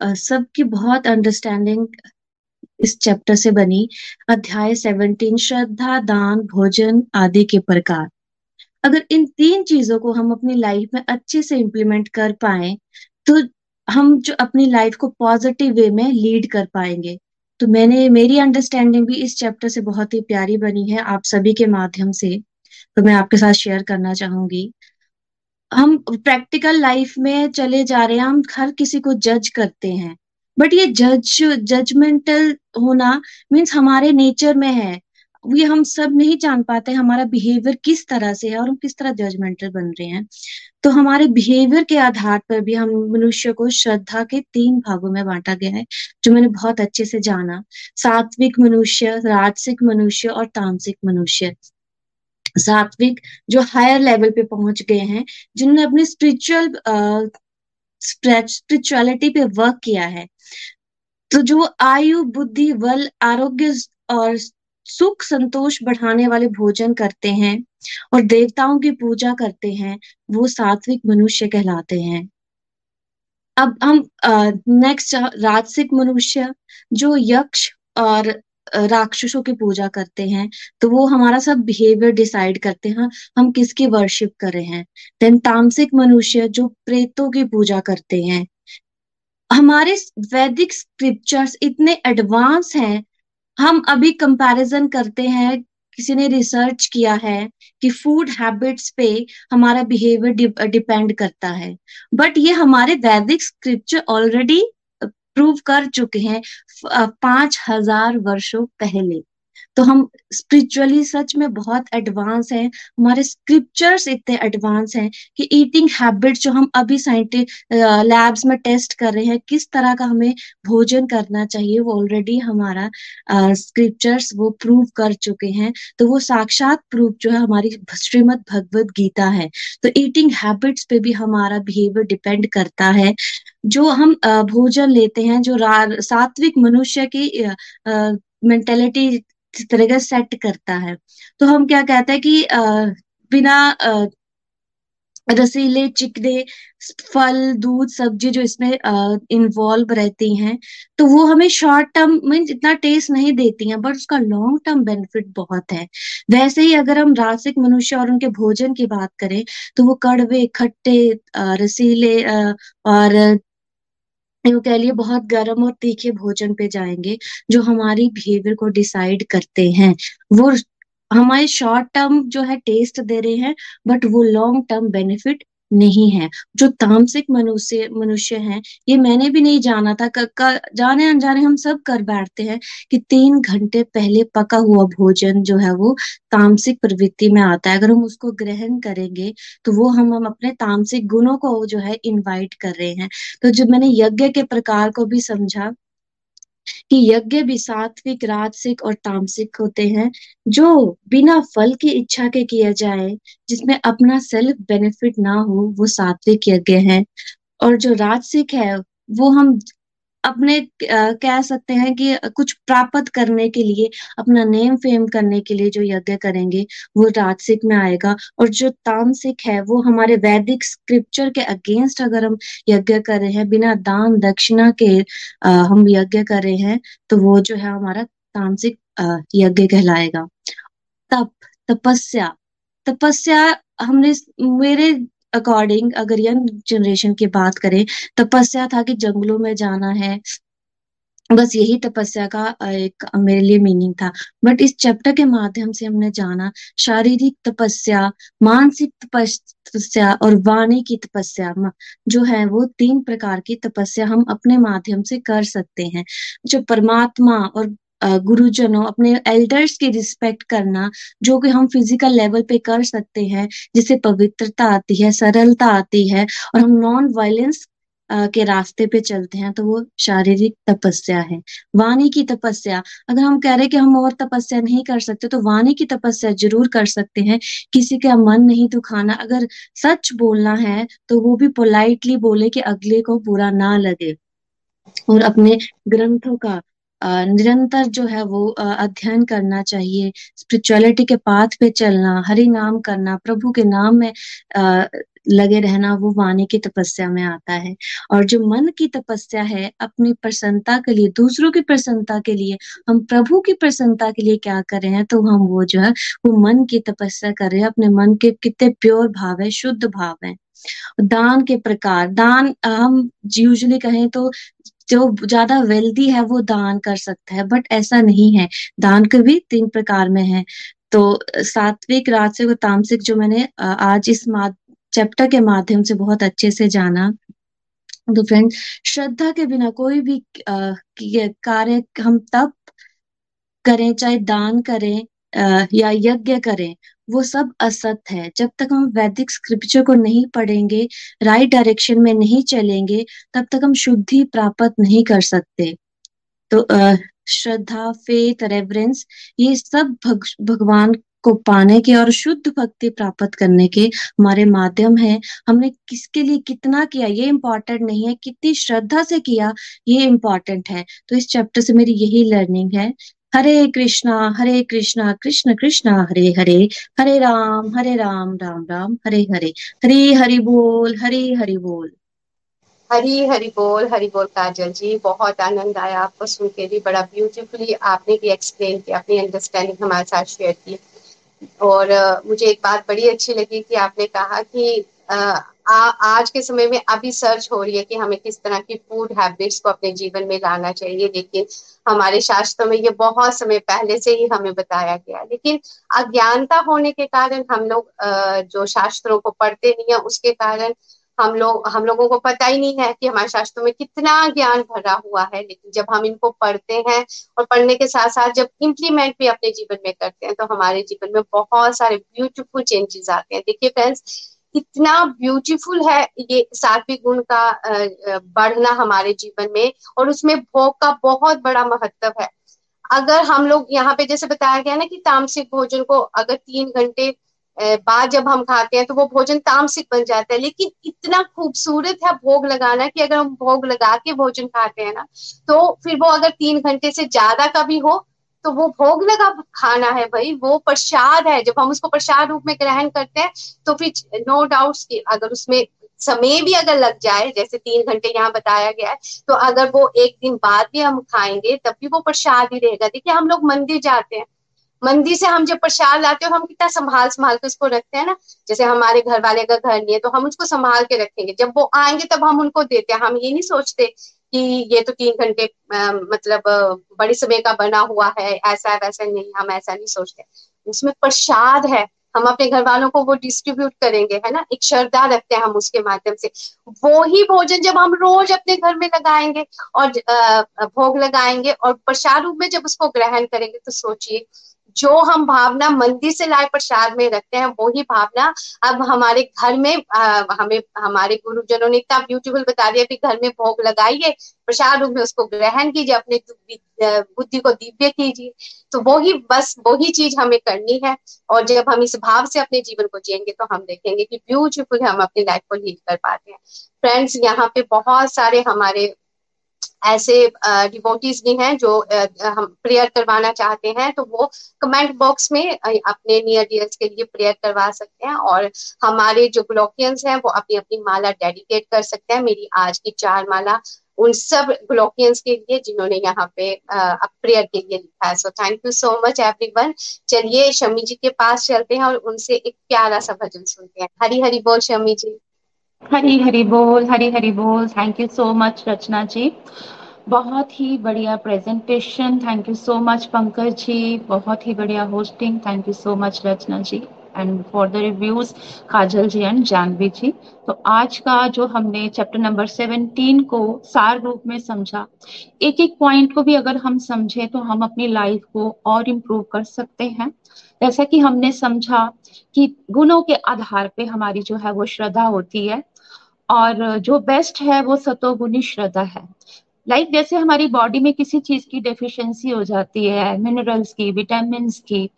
सबकी बहुत understanding इस chapter से बनी अध्याय 17 श्रद्धा दान भोजन आदि के प्रकार। अगर इन तीन चीज़ों को हम अपनी लाइफ में अच्छे से इम्प्लीमेंट कर पाए तो हम जो अपनी लाइफ को पॉजिटिव वे में लीड कर पाएँगे। तो मैंने, मेरी अंडरस्टैंडिंग भी इस चैप्टर से बहुत ही प्यारी बनी है आप सभी के माध्यम से तो मैं आपके साथ शेयर करना चाहूँगी। हम प्रैक्टिकल लाइफ में चले जा रहे हैं, हम हर किसी को जज करते हैं। बट ये जज जजमेंटल होना मीन्स हमारे नेचर में है। ये हम सब नहीं जान पाते हमारा बिहेवियर किस तरह से है और हम किस तरह जजमेंटल बन रहे हैं। तो हमारे बिहेवियर के आधार पर भी हम मनुष्य को श्रद्धा के तीन भागों में बांटा गया है, जो मैंने बहुत अच्छे से जाना। सात्विक मनुष्य, राजसिक मनुष्य और तामसिक मनुष्य। सात्विक जो हायर लेवल पे पहुँच गए हैं, जिन्होंने अपनी स्पिरिचुअल स्पिरिचुअलिटी पे वर्क किया है। तो जो आयु, बुद्धि, बल, आरोग्य और सुख संतोष बढ़ाने वाले भोजन करते हैं और देवताओं की पूजा करते हैं, वो सात्विक मनुष्य कहलाते हैं। अब हम नेक्स्ट राजसिक मनुष्य जो यक्ष और राक्षसों की पूजा करते हैं तो वो हमारा सब बिहेवियर डिसाइड करते हैं हम किसकी वर्शिप कर रहे हैं। देन तामसिक मनुष्य जो प्रेतों की पूजा करते हैं। हमारे वैदिक स्क्रिप्चर्स इतने एडवांस हैं हम अभी कंपैरिजन करते हैं, किसी ने रिसर्च किया है कि फ़ूड हैबिट्स पे हमारा बिहेवियर डिपेंड करता है। बट ये हमारे वैदिक स्क्रिप्चर ऑलरेडी प्रूव कर चुके हैं पाँच हज़ार वर्षों पहले। तो हम स्पिरिचुअली सच में बहुत एडवांस हैं। हमारे स्क्रिप्चर्स इतने एडवांस हैं कि ईटिंग हैबिट जो हम अभी साइंटिस्ट लैब्स में टेस्ट कर रहे हैं, किस तरह का हमें भोजन करना चाहिए, वो ऑलरेडी हमारा स्क्रिप्चर्स वो प्रूव कर चुके हैं। तो वो साक्षात प्रूफ जो है हमारी श्रीमद भगवत गीता है। तो ईटिंग हैबिट्स पे भी हमारा बिहेवियर डिपेंड करता है। जो हम भोजन लेते हैं, जो सात्विक मनुष्य की मेंटेलिटी तरह का सेट करता है। तो हम क्या कहते हैं कि बिना रसीले, चिकने, फल, दूध, सब्ज़ी जो इसमें इन्वॉल्व रहती हैं तो वो हमें शॉर्ट टर्म मीन इतना टेस्ट नहीं देती हैं बट उसका लॉन्ग टर्म बेनिफिट बहुत है। वैसे ही अगर हम रासिक मनुष्य और उनके भोजन की बात करें तो वो कड़वे, खट्टे रसीले और वो कह लिए बहुत गर्म और तीखे भोजन पे जाएँगे, जो हमारी बिहेवियर को डिसाइड करते हैं। वो हमारे शॉर्ट टर्म जो है टेस्ट दे रहे हैं बट वो लॉन्ग टर्म बेनिफिट नहीं है। जो तामसिक मनुष्य मनुष्य हैं ये मैंने भी नहीं जाना था। क, क, जाने अनजाने हम सब कर बैठते हैं कि तीन घंटे पहले पका हुआ भोजन जो है वो तामसिक प्रवृत्ति में आता है। अगर हम उसको ग्रहण करेंगे तो वो हम हम अपने तामसिक गुणों को जो है इनवाइट कर रहे हैं। तो जब मैंने यज्ञ के प्रकार को भी समझा कि यज्ञ भी सात्विक, राजसिक और तामसिक होते हैं, जो बिना फल की इच्छा के किया जाए, जिसमें अपना सेल्फ बेनिफिट ना हो, वो सात्विक यज्ञ है। और जो राजसिक है, वो हम अपने कह सकते हैं कि कुछ प्राप्त करने के लिए, अपना नेम फेम करने के लिए जो यज्ञ करेंगे, वो राजसिक में आएगा। और जो तामसिक है, वो हमारे वैदिक स्क्रिप्चर के अगेंस्ट अगर हम यज्ञ कर रहे हैं, बिना दान दक्षिणा के हम यज्ञ कर रहे हैं तो वो जो है हमारा तामसिक यज्ञ कहलाएगा। तप, तपस्या। तपस्या हमने, मेरे अकॉर्डिंग अगर यंग जनरेशन की बात करें, तपस्या था कि जंगलों में जाना है। बस यही तपस्या का एक मेरे लिए मीनिंग था। बट इस चैप्टर के माध्यम से हमने जाना, शारीरिक तपस्या, मानसिक तपस्या और वाणी की तपस्या जो है वो तीन प्रकार की तपस्या हम अपने माध्यम से कर सकते हैं। जो परमात्मा और गुरुजनों, अपने एल्डर्स की रिस्पेक्ट करना, जो कि हम फ़िज़िकल लेवल पे कर सकते हैं, जिससे पवित्रता आती है, सरलता आती है, और हम नॉन वायलेंस के रास्ते पे चलते हैं तो वो शारीरिक तपस्या है, वाणी की तपस्या। अगर हम कह रहे कि हम और तपस्या नहीं कर सकते तो वाणी की तपस्या ज़रूर कर सकते हैं, किसी का मन नहीं दुखाना। अगर सच बोलना है तो वो भी पोलाइटली बोले कि अगले को बुरा ना लगे, और अपने ग्रंथों का निरंतर जो है वो अध्ययन करना चाहिए स्पिरिचुअलिटी के पाथ पे चलना, हरि नाम करना, प्रभु के नाम में लगे रहना, वो वाणी की तपस्या में आता है। और जो मन की तपस्या है, अपनी प्रसन्नता के लिए, दूसरों की प्रसन्नता के लिए, हम प्रभु की प्रसन्नता के लिए क्या कर रहे हैं तो हम वो जो है, वो मन की तपस्या कर रहे हैं। अपने मन के कितने प्योर भाव है, शुद्ध भाव है। दान के प्रकार, दान हम यूजली कहें तो जो ज़्यादा वेल्दी है, वो दान कर सकता है बट ऐसा नहीं है। दान के भी तीन प्रकार में है। तो सात्विक, राजसिक और तामसिक जो मैंने आज इस चैप्टर के माध्यम से बहुत अच्छे से जाना। तो फ्रेंड श्रद्धा के बिना कोई भी कार्य हम तब करें, चाहे दान करें या यज्ञ करें वो सब असत है। जब तक हम वैदिक स्क्रिप्चर को नहीं पढ़ेंगे राइट डायरेक्शन में नहीं चलेंगे तब तक हम शुद्धि प्राप्त नहीं कर सकते। तो श्रद्धा फेथ रेवरेंस ये सब भग, भगवान को पाने के और शुद्ध भक्ति प्राप्त करने के हमारे माध्यम है। हमने किसके लिए कितना किया? ये इम्पोर्टेंट नहीं है। कितनी श्रद्धा से किया ये इम्पोर्टेंट है। तो इस चैप्टर से मेरी यही लर्निंग है हरे कृष्णा हरे कृष्णा, कृष्ण कृष्णा, हरे हरे। हरे राम हरे राम राम राम, हरे हरे। हरे हरि बोल, हरे हरि बोल। हरी हरी बोल हरी बोल काजल जी, बहुत आनंद आया आपको सुन के भी बड़ा ब्यूटीफुली आपने भी एक्सप्लेन किया, अपनी अंडरस्टैंडिंग हमारे साथ शेयर की। और मुझे एक बात बड़ी अच्छी लगी कि आपने कहा कि आ, आज के समय में अभी सर्च हो रही है कि हमें किस तरह की फ़ूड हैबिट्स को अपने जीवन में लाना चाहिए। लेकिन हमारे शास्त्रों में ये बहुत समय पहले से ही हमें बताया गया लेकिन अज्ञानता होने के कारण हम लोग जो शास्त्रों को पढ़ते नहीं है उसके कारण हम लोग हम लोगों को पता ही नहीं है कि हमारे शास्त्रों में कितना ज्ञान भरा हुआ है। लेकिन जब हम इनको पढ़ते हैं और पढ़ने के साथ साथ जब इम्प्लीमेंट भी अपने जीवन में करते हैं तो हमारे जीवन में बहुत सारे ब्यूटीफुल चेंजेस आते हैं। देखिए फ्रेंड्स इतना ब्यूटीफुल है ये सात्विक गुण का बढ़ना हमारे जीवन में और उसमें भोग का बहुत बड़ा महत्व है। अगर हम लोग यहाँ पे जैसे बताया गया ना कि तामसिक भोजन को अगर तीन घंटे बाद जब हम खाते हैं तो वो भोजन तामसिक बन जाता है। लेकिन इतना खूबसूरत है भोग लगाना कि अगर हम भोग लगा के भोजन खाते हैं ना तो फिर वो अगर तीन घंटे से ज़्यादा का भी हो तो वो भोग लगा खाना है भाई, वो प्रसाद है। जब हम उसको प्रसाद रूप में ग्रहण करते हैं तो फिर नो डाउट अगर उसमें समय भी अगर लग जाए, जैसे तीन घंटे यहाँ बताया गया है तो अगर वो एक दिन बाद भी हम खाएँगे, तब भी वो प्रसाद ही रहेगा। देखिए, हम लोग मंदिर जाते हैं। मंदिर से हम जब प्रसाद लाते हैं हम कितना संभाल संभाल के उसको रखते हैं ना? जैसे हमारे घर वाले का घर नहीं है तो हम उसको संभाल के रखेंगे। जब वो आएँगे, तब हम उनको देते हैं। हम ये नहीं सोचते कि ये तो तीन घंटे मतलब बड़ी समय का बना हुआ है, ऐसा वैसा नहीं, हम ऐसा नहीं सोचते। उसमें प्रसाद है, हम अपने घर वालों को वो डिस्ट्रीब्यूट करेंगे, है ना? एक श्रद्धा रखते हैं हम उसके माध्यम से। वो ही भोजन जब हम रोज अपने घर में लगाएँगे और भोग लगाएँगे और प्रसाद रूप में जब उसको ग्रहण करेंगे तो सोचिए जो हम भावना मंदिर से लाए प्रसाद में रखते हैं वो ही भावना अब हमारे घर में आ, हमें हमारे गुरुजनों ने इतना ब्यूटीफुल बता दिया कि घर में भोग लगाइए प्रसाद रूप में उसको ग्रहण कीजिए अपने बुद्धि को दिव्य कीजिए। तो वो ही बस वो ही चीज़ हमें करनी है और जब हम इस भाव से अपने जीवन को जिएँगे तो हम देखेंगे कि ब्यूटीफुल हम अपनी लाइफ को लीड कर पाते हैं। फ्रेंड्स यहाँ पे बहुत सारे हमारे ऐसे डिवोटीज भी हैं जो हम प्रेयर करवाना चाहते हैं तो वो कमेंट बॉक्स में अपने नियर डियर्स के लिए प्रेयर करवा सकते हैं और हमारे जो ग्लोकियंस हैं, वो अपनी अपनी माला डेडिकेट कर सकते हैं। मेरी आज की चार माला, उन सब ग्लोकियंस के लिए जिन्होंने यहाँ पे प्रेयर के लिए लिखा है। So thank you so much everyone चलिए, शमी जी के पास चलते हैं और उनसे एक प्यारा सा भजन सुनते हैं। हरी हरी बोल, शमी जी। हरी हरी बोल, हरी हरी बोल। Thank you so much Rachna ji. बहुत ही बढ़िया presentation thank you so much Pankaj ji. बहुत ही बढ़िया hosting thank you so much Rachna ji. And for the reviews Kajal ji and Janvi ji. तो आज का जो हमने चैप्टर नंबर सेवनटीन को सार रूप में समझा एक एक पॉइंट को भी अगर हम समझे तो हम अपनी लाइफ को और इम्प्रूव कर सकते हैं। जैसा कि हमने समझा कि गुणों के आधार पे हमारी जो है वो श्रद्धा होती है। और जो बेस्ट है वो सतोगुनी श्रद्धा है। लाइक like जैसे हमारी बॉडी में किसी चीज़ की डेफिशिएंसी हो जाती है मिनरल्स की विटामिन की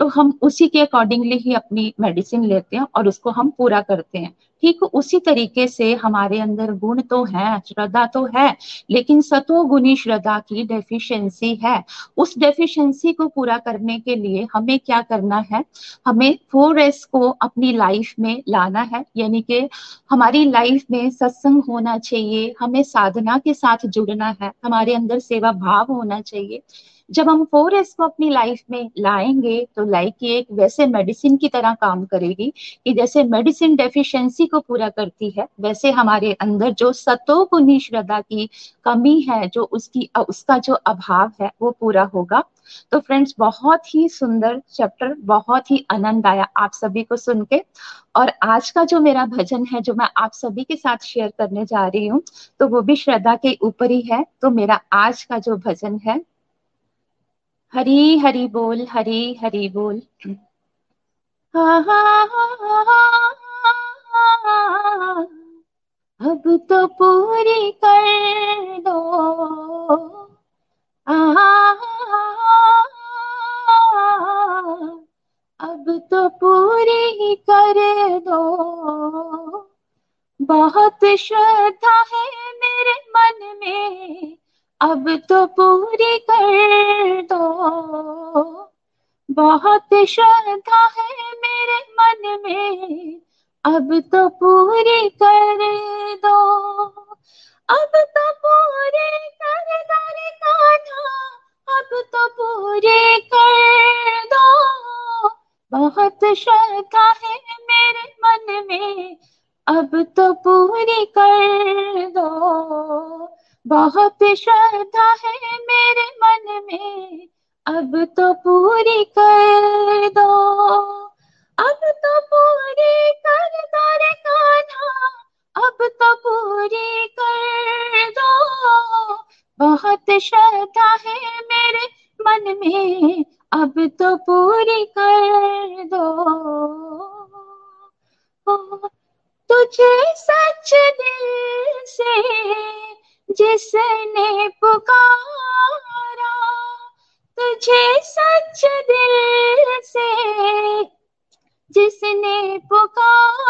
तो हम उसी के अकॉर्डिंगली ही अपनी मेडिसिन लेते हैं और उसको हम पूरा करते हैं। ठीक उसी तरीके से हमारे अंदर गुण तो है, श्रद्धा तो है, लेकिन सतोगुणी श्रद्धा की डेफिशिएंसी है। उस डेफिशिएंसी को पूरा करने के लिए हमें क्या करना है? हमें फोर एस को अपनी लाइफ में लाना है, यानी कि हमारी लाइफ में सत्संग होना चाहिए, हमें साधना के साथ जुड़ना है, हमारे अंदर सेवा भाव होना चाहिए। जब हम फोर एस को अपनी लाइफ में लाएँगे तो लाइक ये एक वैसे मेडिसिन की तरह काम करेगी कि जैसे मेडिसिन डेफिशिएंसी को पूरा करती है, वैसे हमारे अंदर जो सतो सतोगुनी श्रद्धा की कमी है, जो उसकी, उसका जो अभाव है, वो पूरा होगा। तो फ्रेंड्स बहुत ही सुंदर चैप्टर बहुत ही आनंद आया आप सभी को सुन के। और आज का जो मेरा भजन है, जो मैं आप सभी के साथ शेयर करने जा रही हूँ तो वो भी श्रद्धा के ऊपर ही है। तो मेरा आज का जो भजन है हरी हरी बोल, हरी हरी बोल। अब तो पूरी कर दो। अब तो पूरी ही कर दो। बहुत श्रद्धा है मेरे मन में। अब तो पूरी कर दो। बहुत श्रद्धा है मेरे मन में, अब तो पूरी कर दो। अब तो पूरी कर दो रे अब तो पूरी कर दो। बहुत श्रद्धा है मेरे मन में, अब तो पूरी कर दो। बहुत श्रद्धा है मेरे मन में। अब तो पूरी कर दो। अब तो पूरी कर दो रे कान्हा अब तो पूरी कर दो। बहुत श्रद्धा है मेरे मन में। अब तो पूरी कर दो। तुझे सच दिल से जिसने पुकारा तुझे सच दिल से, जिसने पुकारा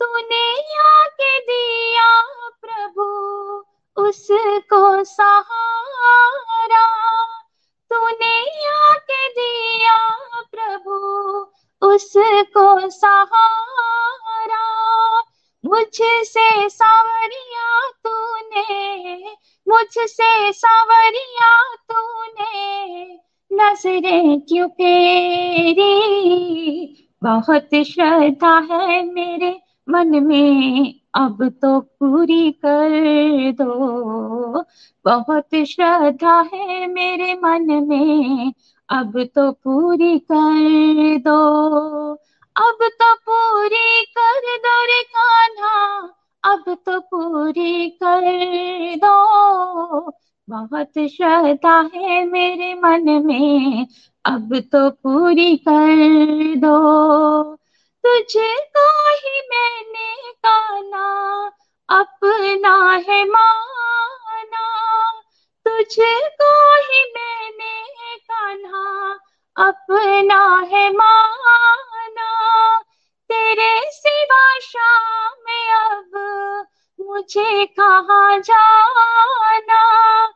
तूने आके दिया प्रभु, उसको सहारा। तूने आके दिया प्रभु, उसको सहारा। मुझसे सावरिया तूने, मुझसे सावरिया तूने। नज़रें क्यों फेरी? बहुत श्रद्धा है मेरे मन में, अब तो पूरी कर दो। बहुत श्रद्धा है मेरे मन में, अब तो पूरी कर दो। अब तो पूरी कर दो रे कान्हा। अब तो पूरी कर दो। बहुत श्रद्धा है मेरे मन में। अब तो पूरी कर दो। तुझको ही मैंने काना अपना है माना। तुझको ही मैंने कान्हा। अपना है माना। तेरे सिवा शाम अब। मुझे कहा जाना?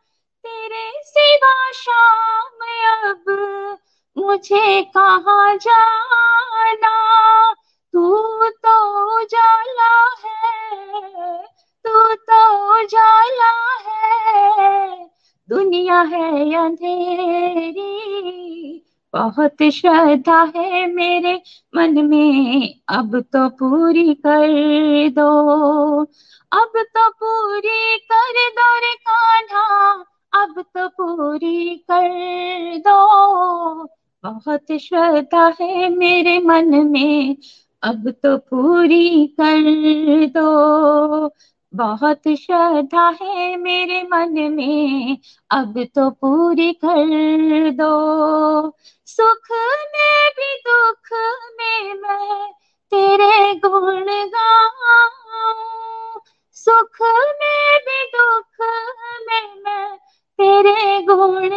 तेरे सिवा शाम अब। मुझे कहाँ जाना? तू तो उजाला है। तू तो उजाला है। दुनिया है अंधेरी। बहुत श्रद्धा है मेरे मन में। अब तो पूरी कर दो। अब तो पूरी कर दो रे कान्हा। अब तो पूरी कर दो। बहुत श्रद्धा है मेरे मन में। अब तो पूरी कर दो। बहुत श्रद्धा है मेरे मन में, अब तो पूरी कर दो। सुख में भी दुख में मैं तेरे गुण सुख में भी दुख में मैं तेरे गुण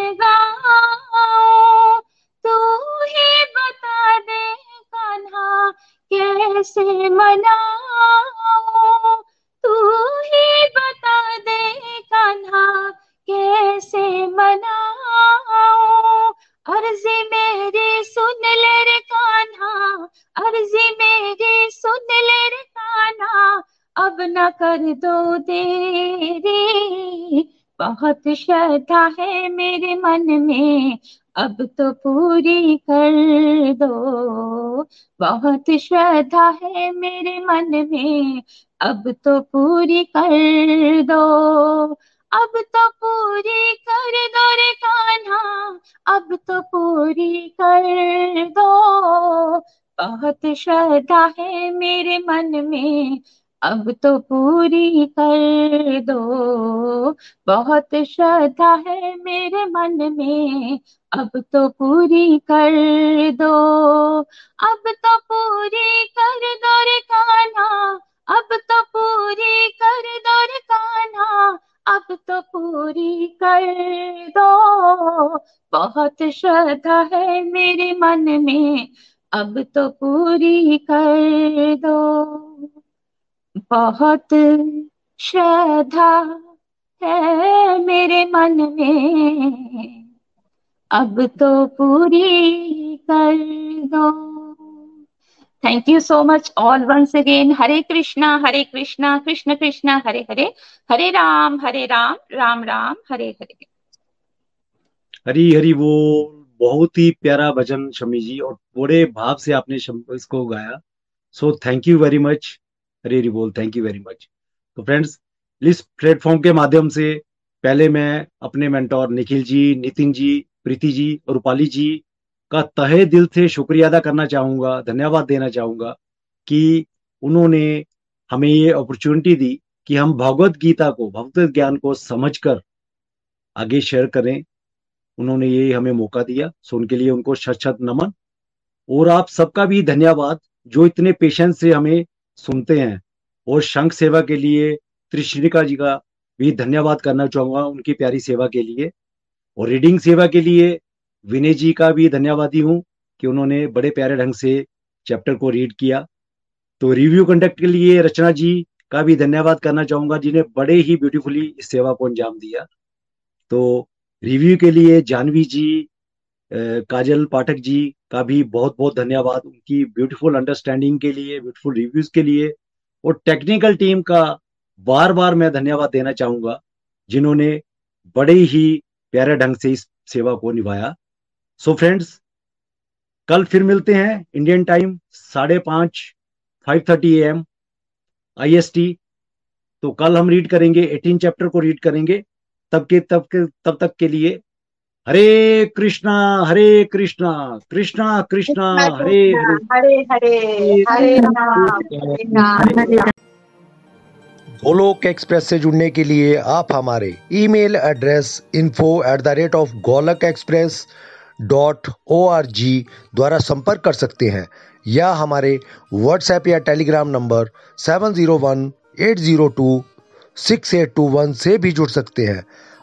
तू ही बता दे कान्हा, कैसे मनाऊं? तू ही बता दे कान्हा, कैसे मनाऊं? अर्जी मेरी सुन ले रे कान्हा, अर्जी मेरी सुन ले रे कान्हा। अब न कर दो देरी बहुत श्रद्धा है मेरे मन में। अब तो पूरी कर दो। बहुत श्रद्धा है मेरे मन में। अब तो पूरी कर दो। अब तो पूरी कर दो रे कान्हा। अब तो पूरी कर दो। बहुत श्रद्धा है मेरे मन में। अब तो पूरी कर दो। बहुत श्रद्धा है मेरे मन में, अब तो पूरी कर दो। अब तो पूरी कर दो रे कान्हा, अब तो पूरी कर दो रे कान्हा, अब तो पूरी कर दो। बहुत श्रद्धा है मेरे मन में, अब तो पूरी कर दो। बहुत श्रद्धा है मेरे मन में। अब तो पूरी कर दो। Thank you so much all once again Hare Krishna Hare Krishna, Krishna Krishna, Hare Hare. Hare Ram Hare Ram Ram Ram, Hare Hare. Hari Hari वो बहुत ही प्यारा भजन शमी जी और बड़े भाव से आपने इसको गाया। So thank you very much Hari Hari बोल थैंक यू वेरी मच तो फ्रेंड्स इस प्लेटफॉर्म के माध्यम से पहले मैं अपने मेंटोर निखिल जी, नितिन जी, प्रीति जी और रूपाली जी का तहे दिल से शुक्रिया अदा करना चाहूँगा, धन्यवाद देना चाहूँगा कि उन्होंने हमें ये अपॉर्चुनिटी दी कि हम भगवत गीता को भगवत ज्ञान को समझकर आगे शेयर करें। उन्होंने ये हमें मौका दिया। सो उनके लिए उनको शत शत नमन। और आप सबका भी धन्यवाद जो इतने पेशेंस से हमें सुनते हैं। और शंख सेवा के लिए त्रिश्रिका जी का भी धन्यवाद करना चाहूँगा उनकी प्यारी सेवा के लिए। और रीडिंग सेवा के लिए विनय जी का भी धन्यवादी हूँ कि उन्होंने बड़े प्यारे ढंग से चैप्टर को रीड किया। तो रिव्यू कंडक्ट के लिए रचना जी का भी धन्यवाद करना चाहूँगा, जिन्हें बड़े ही ब्यूटीफुली इस सेवा को अंजाम दिया। तो रिव्यू के लिए जानवी जी काजल पाठक जी का भी बहुत बहुत धन्यवाद उनकी ब्यूटीफुल अंडरस्टैंडिंग के लिए ब्यूटीफुल रिव्यूज़ के लिए और टेक्निकल टीम का बार बार मैं धन्यवाद देना चाहूँगा, जिन्होंने बड़े ही प्यारे ढंग से इस सेवा को निभाया। सो so फ्रेंड्स कल फिर मिलते हैं इंडियन टाइम साढ़े पाँच five thirty A M I S T तो कल हम रीड करेंगे एटीन चैप्टर को रीड करेंगे, तब के तब के, तब तक के लिए हरे कृष्णा हरे कृष्णा कृष्णा कृष्णा हरे हरे। हरे हरे गोलोक एक्सप्रेस से जुड़ने के लिए आप हमारे email address info at the rate of Golok Express dot O R G द्वारा संपर्क कर सकते हैं या हमारे व्हाट्सएप या Telegram number seven zero one eight zero two six eight two one से भी जुड़ सकते हैं।